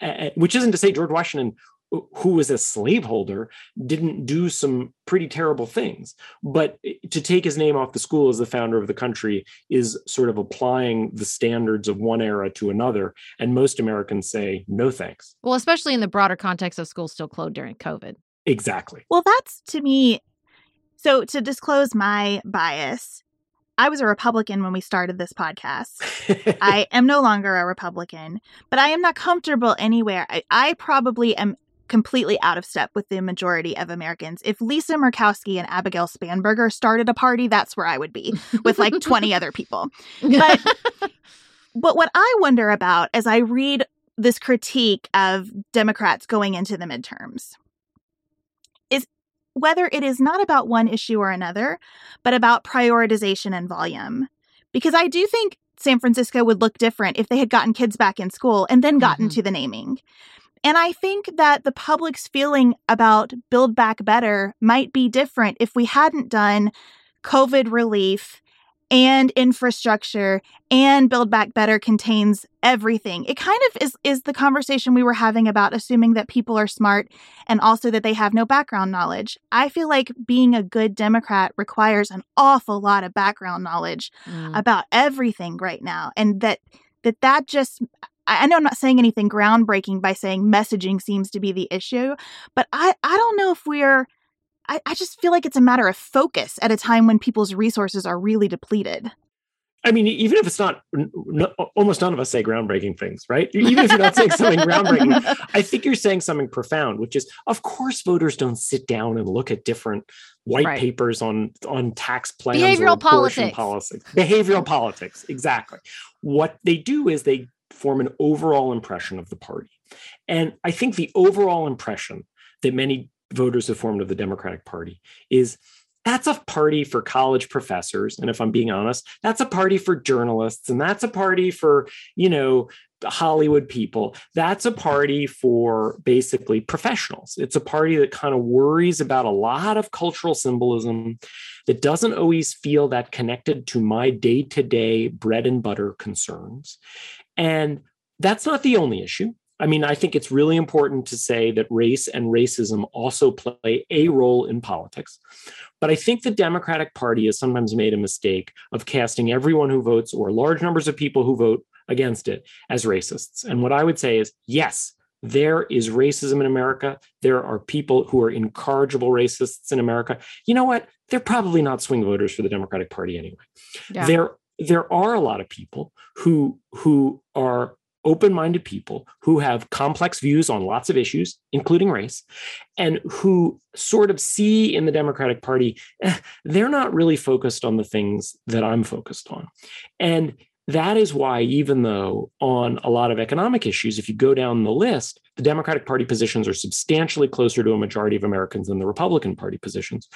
uh, which isn't to say George Washington who was a slaveholder didn't do some pretty terrible things. But to take his name off the school as the founder of the country is sort of applying the standards of one era to another. And most americans say no thanks. Well especially in the broader context of schools still closed during covid. Exactly. Well that's to me so to disclose my bias I was a Republican when we started this podcast. I am no longer a Republican, but I am not comfortable anywhere. I, I, probably am completely out of step with the majority of Americans. If Lisa Murkowski and Abigail Spanberger started a party, that's where I would be with like 20 other people. But but what I wonder about as I read this critique of Democrats going into the midterms is whether it is not about one issue or another, but about prioritization and volume. Because I do think San Francisco would look different if they had gotten kids back in school and then gotten mm-hmm. to the naming. And I think that the public's feeling about Build Back Better might be different if we hadn't done COVID relief and infrastructure and build back better contains everything it kind of is is the conversation we were having about assuming that people are smart and also that they have no background knowledge i feel like being a good democrat requires an awful lot of background knowledge mm. about everything right now and that that that just I know I'm not saying anything groundbreaking by saying messaging seems to be the issue, but I, I don't know if we're, I, I just feel like it's a matter of focus at a time when people's resources are really depleted. I mean, even if it's not, no, almost none of us say groundbreaking things, right? Even if you're not saying something groundbreaking, I think you're saying something profound, which is, of course, voters don't sit down and look at different white right. papers on on tax plans, behavioral politics, policies, behavioral politics. Exactly. What they do is they form an overall impression of the party. And I think the overall impression that many voters have formed of the Democratic Party is that's a party for college professors and if i'm being honest that's a party for journalists and that's a party for you know hollywood people. That's a party for basically professionals. It's a party that kind of worries about a lot of cultural symbolism that doesn't always feel that connected to my day-to-day bread and butter concerns and that's not the only issue. I mean, I think it's really important to say that race and racism also play a role in politics. But I think the Democratic Party has sometimes made a mistake of casting everyone who votes or large numbers of people who vote against it as racists. And what I would say is yes, there is racism in America. There are people who are incorrigible racists in America. You know what? They're probably not swing voters for the Democratic Party anyway. Yeah. There there are a lot of people who who are open-minded people who have complex views on lots of issues including race and who sort of see in the democratic party eh, they're not really focused on the things that i'm focused on. And that is why even though on a lot of economic issues if you go down the list the democratic party positions are substantially closer to a majority of americans than the republican party positions.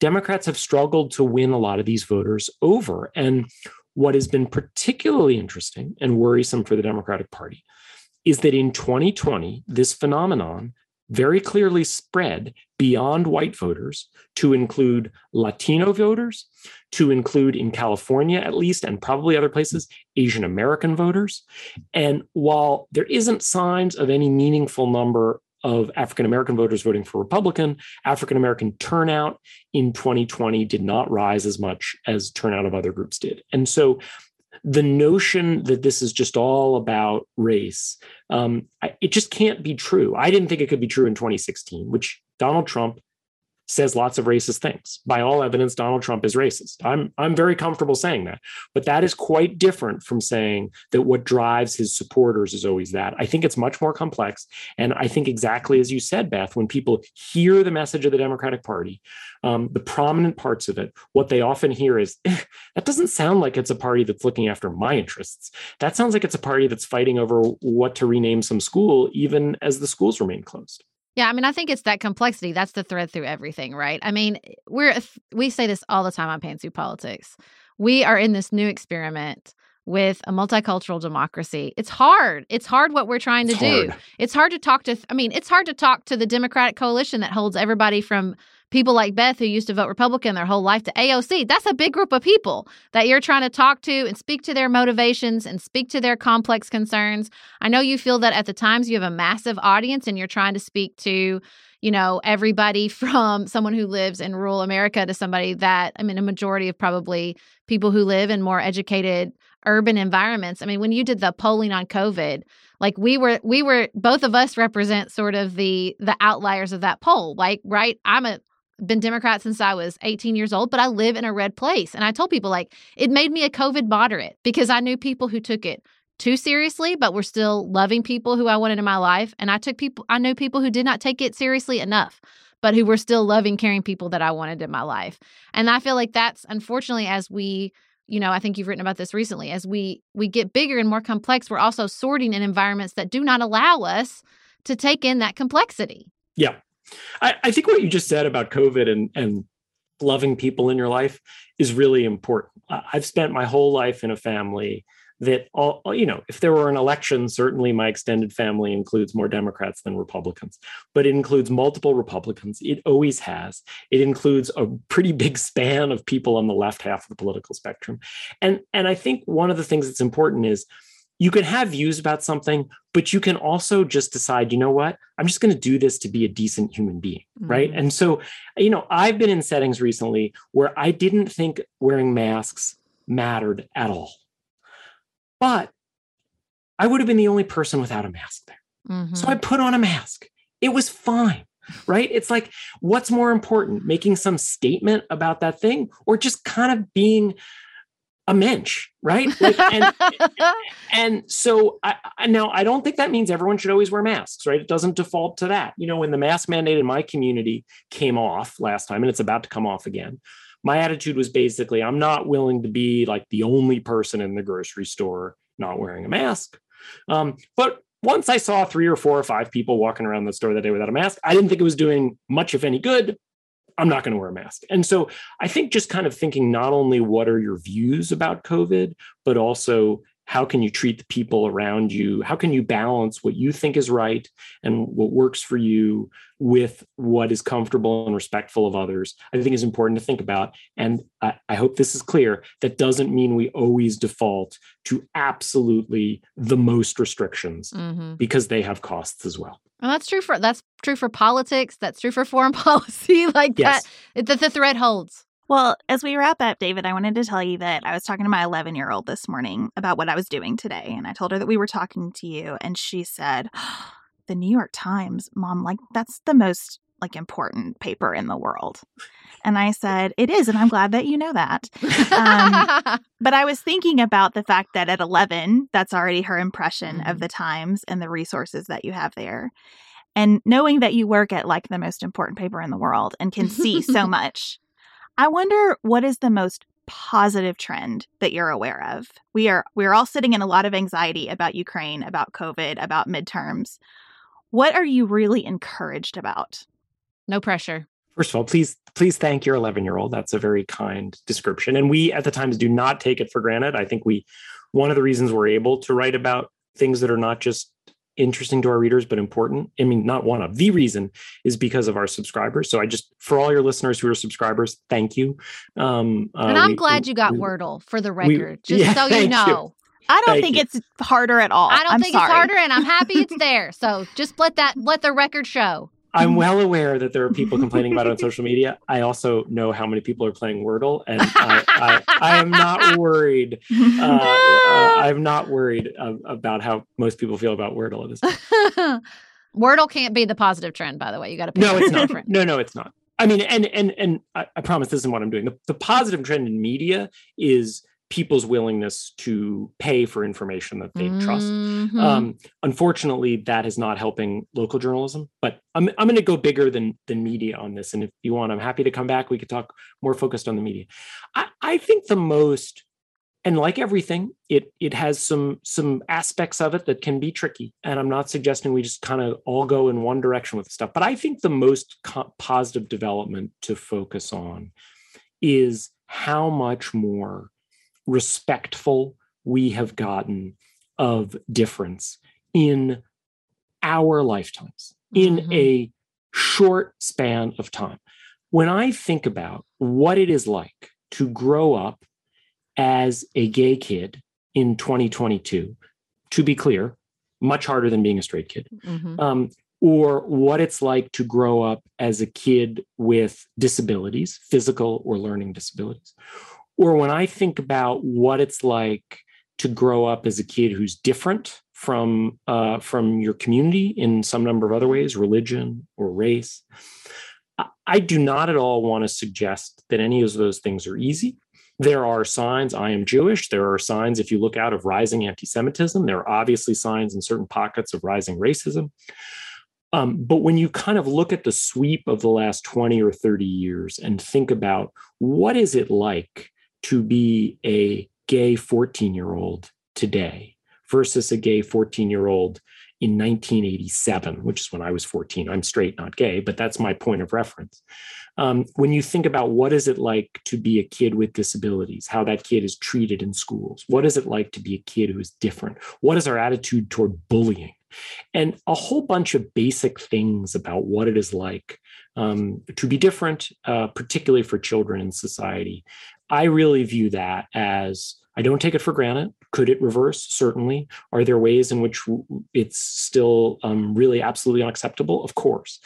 Democrats have struggled to win a lot of these voters over and what has been particularly interesting and worrisome for the Democratic Party is that in 2020, this phenomenon very clearly spread beyond white voters to include Latino voters, to include in California at least, and probably other places, Asian American voters. And while there isn't signs of any meaningful number of African American voters voting for Republican. African American turnout in 2020 did not rise as much as turnout of other groups did. And so the notion that this is just all about race, um, it just can't be true. I didn't think it could be true in 2016, which Donald Trump says lots of racist things. By all evidence, Donald Trump is racist. I'm I'm very comfortable saying that. But that is quite different from saying that what drives his supporters is always that. I think it's much more complex. And I think exactly as you said, Beth, when people hear the message of the Democratic Party, um, the prominent parts of it, what they often hear is eh, that doesn't sound like it's a party that's looking after my interests. That sounds like it's a party that's fighting over what to rename some school, even as the schools remain closed. Yeah, I mean, I think it's that complexity. That's the thread through everything, right? I mean, eh, we're we say this all the time on Pantsuit Politics. We are in this new experiment with a multicultural democracy. It's hard. It's hard what we're trying to It's do. hard. It's hard to talk to I mean, it's hard to talk to the Democratic coalition that holds everybody from people like Beth who used to vote Republican their whole life to AOC. That's a big group of people that you're trying to talk to and speak to their motivations and speak to their complex concerns. I know you feel that at the times you have a massive audience and you're trying to speak to, you know, everybody from someone who lives in rural America to somebody that I mean a majority of probably people who live in more educated urban environments. I mean, when you did the polling on COVID, like we were we were both of us represent sort of the the outliers of that poll. Like, right? I'm a been Democrat since I was 18 years old, but I live in a red place. And I told people like it made me a COVID moderate because I knew people who took it too seriously, but were still loving people who I wanted in my life. And I took people I knew people who did not take it seriously enough, but who were still loving, caring people that I wanted in my life. And I feel like that's unfortunately as we you know, I think you've written about this recently. As we we get bigger and more complex, we're also sorting in environments that do not allow us to take in that complexity. Yeah. I, I think what you just said about COVID and, and loving people in your life is really important. I've spent my whole life in a family that all you know if there were an election certainly my extended family includes more democrats than republicans but it includes multiple republicans. It always has. It includes a pretty big span of people on the left half of the political spectrum. And and i think one of the things that's important is you can have views about something but you can also just decide you know what i'm just going to do this to be a decent human being right Mhm. and so you know i've been in settings recently where i didn't think wearing masks mattered at all but I would have been the only person without a mask there. Mhm. So I put on a mask. It was fine, right? It's like, what's more important, making some statement about that thing or just kind of being a mensch, right? Like, and, and so I, I now I don't think that means everyone should always wear masks, right? It doesn't default to that. You know, when the mask mandate in my community came off last time and it's about to come off again, my attitude was basically I'm not willing to be like the only person in the grocery store not wearing a mask. Um, but once I saw three or four or five people walking around the store that day without a mask, I didn't think it was doing much, if any, good. I'm not going to wear a mask. And so I think just kind of thinking not only what are your views about COVID, but also how can you treat the people around you? How can you balance what you think is right and what works for you with what is comfortable and respectful of others? I think is important to think about. And I, I hope this is clear. That doesn't mean we always default to absolutely the most restrictions Mhm. because they have costs as well. Well, that's true for that's true for politics. That's true for foreign policy. Like Yes. that, that the thread holds. Well, as we wrap up, David, I wanted to tell you that I was talking to my 11 year old this morning about what I was doing today. And I told her that we were talking to you. And she said, The New York Times, mom, like that's the most like important paper in the world. And I said, It is. And I'm glad that you know that. Um, but I was thinking about the fact that at 11, that's already her impression of the Times and the resources that you have there. And knowing that you work at like the most important paper in the world and can see so much, I wonder what is the most positive trend that you're aware of. We are we're all sitting in a lot of anxiety about Ukraine, about COVID, about midterms. What are you really encouraged about? No pressure. First of all, please please thank your 11 year old. That's a very kind description, and we at the Times do not take it for granted. I think we one of the reasons we're able to write about things that are not just interesting to our readers but important. I mean, not one of the reason is because of our subscribers. So I just for all your listeners who are subscribers, thank you. Um, uh, And I'm we- glad you got we- Wordle for the we- record, just yeah, so you thank you. know. I don't Thank think you. it's harder at all. I don't I'm think sorry. it's harder, and I'm happy it's there. So just let that let the record show. I'm well aware that there are people complaining about it on social media. I also know how many people are playing Wordle, and I, I, I am not worried. Uh, uh, I'm not worried uh, about how most people feel about Wordle at this. Wordle can't be the positive trend, by the way. You got to No, it's not. different. No, no, it's not. I mean, and and and I, I promise this isn't what I'm doing. The, the positive trend in media is people's willingness to pay for information that they trust. Mhm. Um, unfortunately, that is not helping local journalism. But I'm I'm going to go bigger than than media on this. And if you want, I'm happy to come back. We could talk more focused on the media. I, I think the most, and like everything, it it has some some aspects of it that can be tricky. And I'm not suggesting we just kind of all go in one direction with stuff. But I think the most co- positive development to focus on is how much more respectful we have gotten of difference in our lifetimes in Mhm. a short span of time. When I think about what it is like to grow up as a gay kid in 2022, to be clear, much harder than being a straight kid, Mhm. um, or what it's like to grow up as a kid with disabilities, physical or learning disabilities. Or when I think about what it's like to grow up as a kid who's different from uh, from your community in some number of other ways, religion or race, I, do not at all want to suggest that any of those things are easy. There are signs, I am Jewish. There are signs, if you look out, of rising anti Semitism. There are obviously signs in certain pockets of rising racism. Um, but when you kind of look at the sweep of the last 20 or 30 years and think about what is it like to be a gay 14 year old today versus a gay 14 year old in 1987, which is when I was 14. I'm straight, not gay, but that's my point of reference. Um, when you think about what is it like to be a kid with disabilities, how that kid is treated in schools, what is it like to be a kid who is different? What is our attitude toward bullying? And a whole bunch of basic things about what it is like um, to be different, uh, particularly for children in society. I really view that as I don't take it for granted. Could it reverse? Certainly. Are there ways in which it's still um, really absolutely unacceptable? Of course.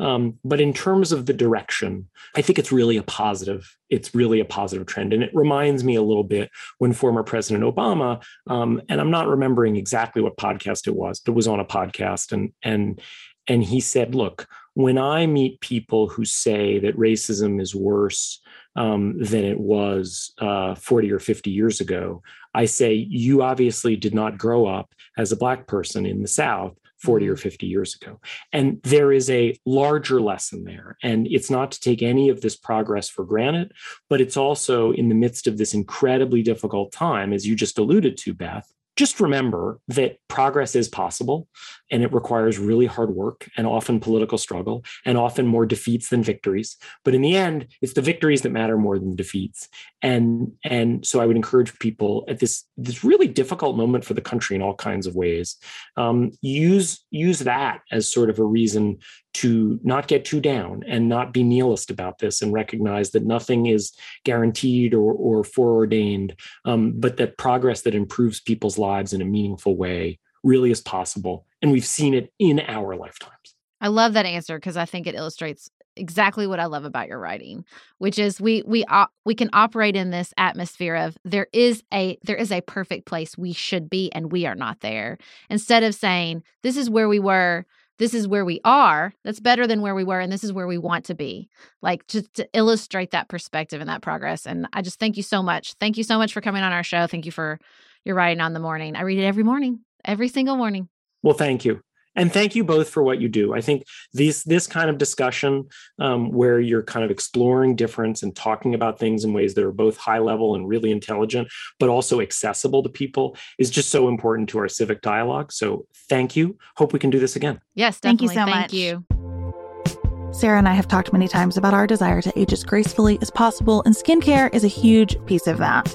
Um, but in terms of the direction, I think it's really a positive. It's really a positive trend, and it reminds me a little bit when former President Obama, um, and I'm not remembering exactly what podcast it was, but it was on a podcast, and and and he said, "Look, when I meet people who say that racism is worse um, than it was uh, 40 or 50 years ago, I say, you obviously did not grow up as a Black person in the South 40 or 50 years ago. And there is a larger lesson there. And it's not to take any of this progress for granted, but it's also in the midst of this incredibly difficult time, as you just alluded to, Beth. Just remember that progress is possible and it requires really hard work and often political struggle and often more defeats than victories. But in the end, it's the victories that matter more than defeats. And, and so I would encourage people at this, this really difficult moment for the country in all kinds of ways, um, use, use that as sort of a reason to not get too down and not be nihilist about this and recognize that nothing is guaranteed or, or foreordained, um, but that progress that improves people's lives in a meaningful way really is possible. And we've seen it in our lifetimes. I love that answer because I think it illustrates exactly what I love about your writing, which is we we uh, we can operate in this atmosphere of there is a there is a perfect place we should be and we are not there. Instead of saying this is where we were, this is where we are. That's better than where we were. And this is where we want to be. Like just to illustrate that perspective and that progress. And I just thank you so much. Thank you so much for coming on our show. Thank you for your writing on the morning. I read it every morning, every single morning. Well, thank you and thank you both for what you do i think these this kind of discussion um, where you're kind of exploring difference and talking about things in ways that are both high level and really intelligent but also accessible to people is just so important to our civic dialogue so thank you hope we can do this again yes definitely. thank you so much. thank much you Sarah and I have talked many times about our desire to age as gracefully as possible, and skincare is a huge piece of that.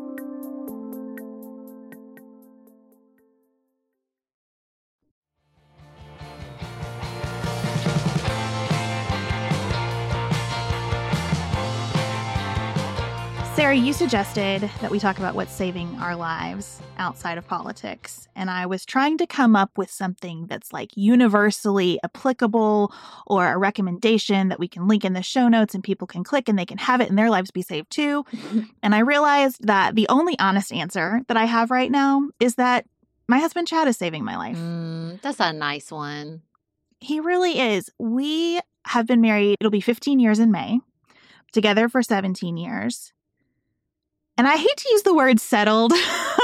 Sarah, you suggested that we talk about what's saving our lives outside of politics. And I was trying to come up with something that's like universally applicable or a recommendation that we can link in the show notes and people can click and they can have it and their lives be saved too. and I realized that the only honest answer that I have right now is that my husband Chad is saving my life. Mm, that's a nice one. He really is. We have been married, it'll be 15 years in May, together for 17 years and I hate to use the word settled,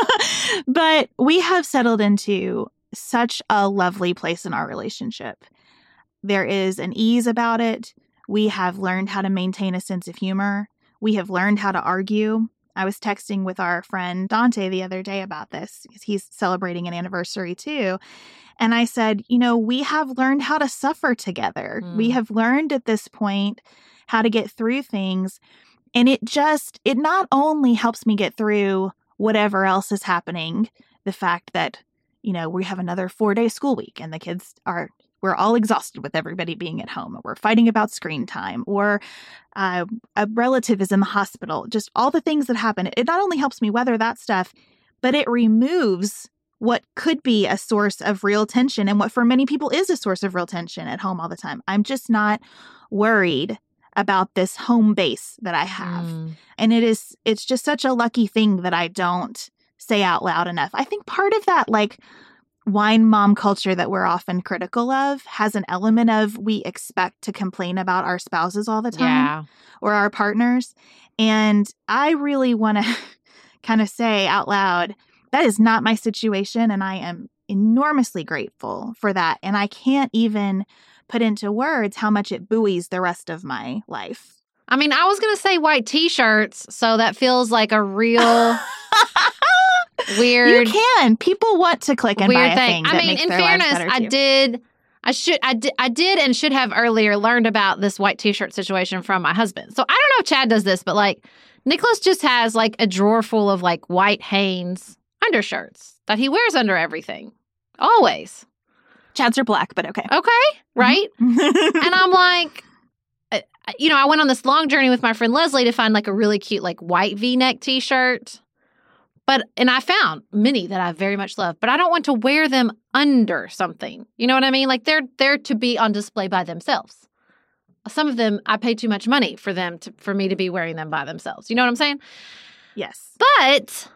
but we have settled into such a lovely place in our relationship. There is an ease about it. We have learned how to maintain a sense of humor. We have learned how to argue. I was texting with our friend Dante the other day about this because he's celebrating an anniversary too. And I said, you know, we have learned how to suffer together. We Mm. have learned at this point how to get through things. And it just, it not only helps me get through whatever else is happening, the fact that, you know, we have another four day school week and the kids are, we're all exhausted with everybody being at home, or we're fighting about screen time, or uh, a relative is in the hospital, just all the things that happen. It not only helps me weather that stuff, but it removes what could be a source of real tension and what for many people is a source of real tension at home all the time. I'm just not worried about this home base that I have. Mm. And it is it's just such a lucky thing that I don't say out loud enough. I think part of that like wine mom culture that we're often critical of has an element of we expect to complain about our spouses all the time Yeah. or our partners. And I really want to kind of say out loud, that is not my situation. And I am enormously grateful for that. And I can't even put into words how much it buoys the rest of my life. I mean, I was gonna say white t-shirts, so that feels like a real weird You can. People want to click and buy weird a thing. thing. I mean, in fairness, I too. did. I should. I did. I did and should have earlier learned about this white T-shirt situation from my husband. So I don't know if Chad does this, but like Nicholas just has like a drawer full of like white Hanes undershirts that he wears under everything, always. Chads are black, but okay. Okay, right? and and I'm like, uh, you know, I went on this long journey with my friend Leslie to find like a really cute, like white v neck t shirt. But, and I found many that I very much love, but I don't want to wear them under something. You know what I mean? Like they're there to be on display by themselves. Some of them, I pay too much money for them to, for me to be wearing them by themselves. You know what I'm saying? yes. But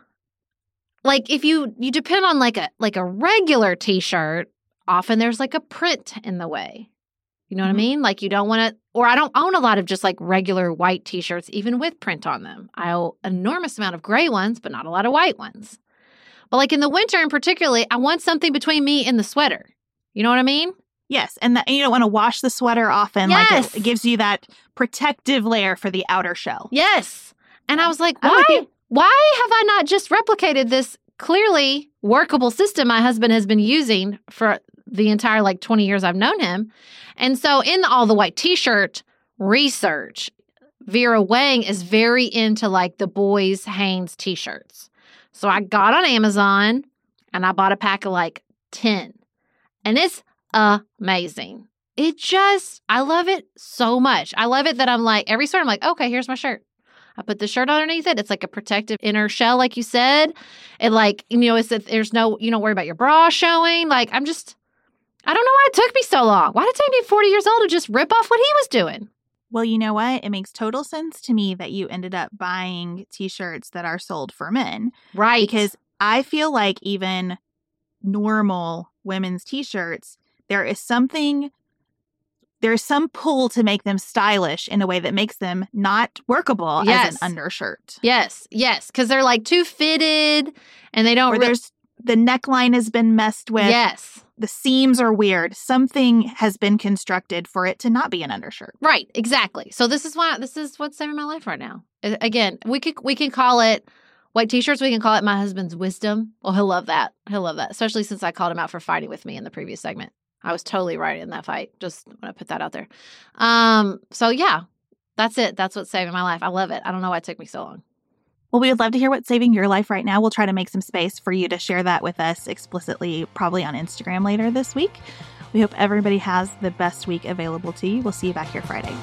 like if you you depend on like a like a regular t-shirt, often there's like a print in the way. You know what I Mhm. mean? Like you don't want to or I don't own a lot of just like regular white t-shirts even with print on them. I own an enormous amount of gray ones, but not a lot of white ones. But like in the winter in particularly, I want something between me and the sweater. You know what I mean? Yes. And that, you don't want to wash the sweater often. Like Yes. it, it gives you that protective layer for the outer shell. Yes. And I was like, why why have I not just replicated this clearly workable system my husband has been using for the entire like 20 years I've known him? And so in all the white t-shirt research, Vera Wang is very into like the boys Hanes t-shirts. So I got on Amazon and I bought a pack of like 10. And it's amazing. It just, I love it so much. I love it that I'm like, every sweater, I'm like, okay, here's my shirt. I put the shirt underneath it. It's like a protective inner shell, like you said. It like, you know, it's that there's no, you don't worry about your bra showing. Like, I'm just, I don't know why it took me so long. Why did it take me 40 years old to just rip off what he was doing? Well, you know what? It makes total sense to me that you ended up buying t shirts that are sold for men Right. because I feel like even normal women's t shirts, there is something, there's some pull to make them stylish in a way that makes them not workable Yes. as an undershirt. yes, yes, because they're like too fitted and they don't Or really. there's the neckline has been messed with. Yes. The seams are weird. Something has been constructed for it to not be an undershirt. Right, exactly. So this is why this is what's saving my life right now. Again, we could we can call it white t-shirts. We can call it my husband's wisdom. Well, he'll love that. He'll love that, especially since I called him out for fighting with me in the previous segment. I was totally right in that fight. Just want to put that out there. Um. So yeah, that's it. That's what's saving my life. I love it. I don't know why it took me so long. Well, we would love to hear what's saving your life right now. We'll try to make some space for you to share that with us explicitly, probably on Instagram later this week. We hope everybody has the best week available to you. We'll see you back here Friday.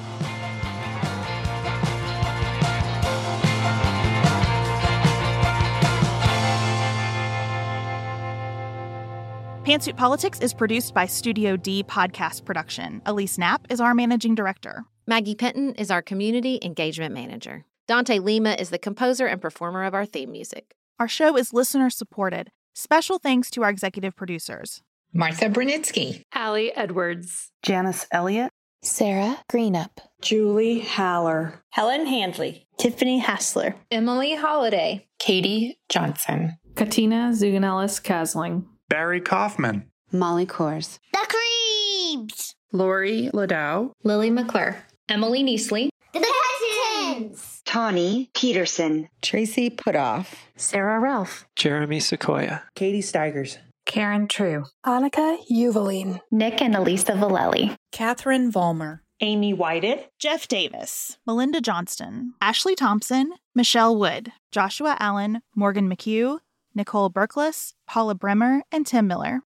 Pantsuit Politics is produced by Studio D Podcast Production. Elise Knapp is our managing director. Maggie Penton is our community engagement manager. Dante Lima is the composer and performer of our theme music. Our show is listener supported. Special thanks to our executive producers. Martha Brunitsky. Allie Edwards. Janice Elliott, Sarah Greenup, Julie Haller, Helen Handley, Tiffany Hassler, Emily Holiday, Katie Johnson, Katina Zuganellis Kasling, Barry Kaufman, Molly Kors, The Creeps, Lori Ladow, Lily McClure, Emily Neasley, The Hesitons, Tawny Peterson, Tracy Putoff, Sarah Ralph, Jeremy Sequoia, Katie Steigers, Karen True, Annika Uvaline, Nick and Elisa Valelli, Catherine Vollmer, Amy Whited, Jeff Davis, Melinda Johnston, Ashley Thompson, Michelle Wood, Joshua Allen, Morgan McHugh, Nicole Berkless, Paula Bremer, and Tim Miller.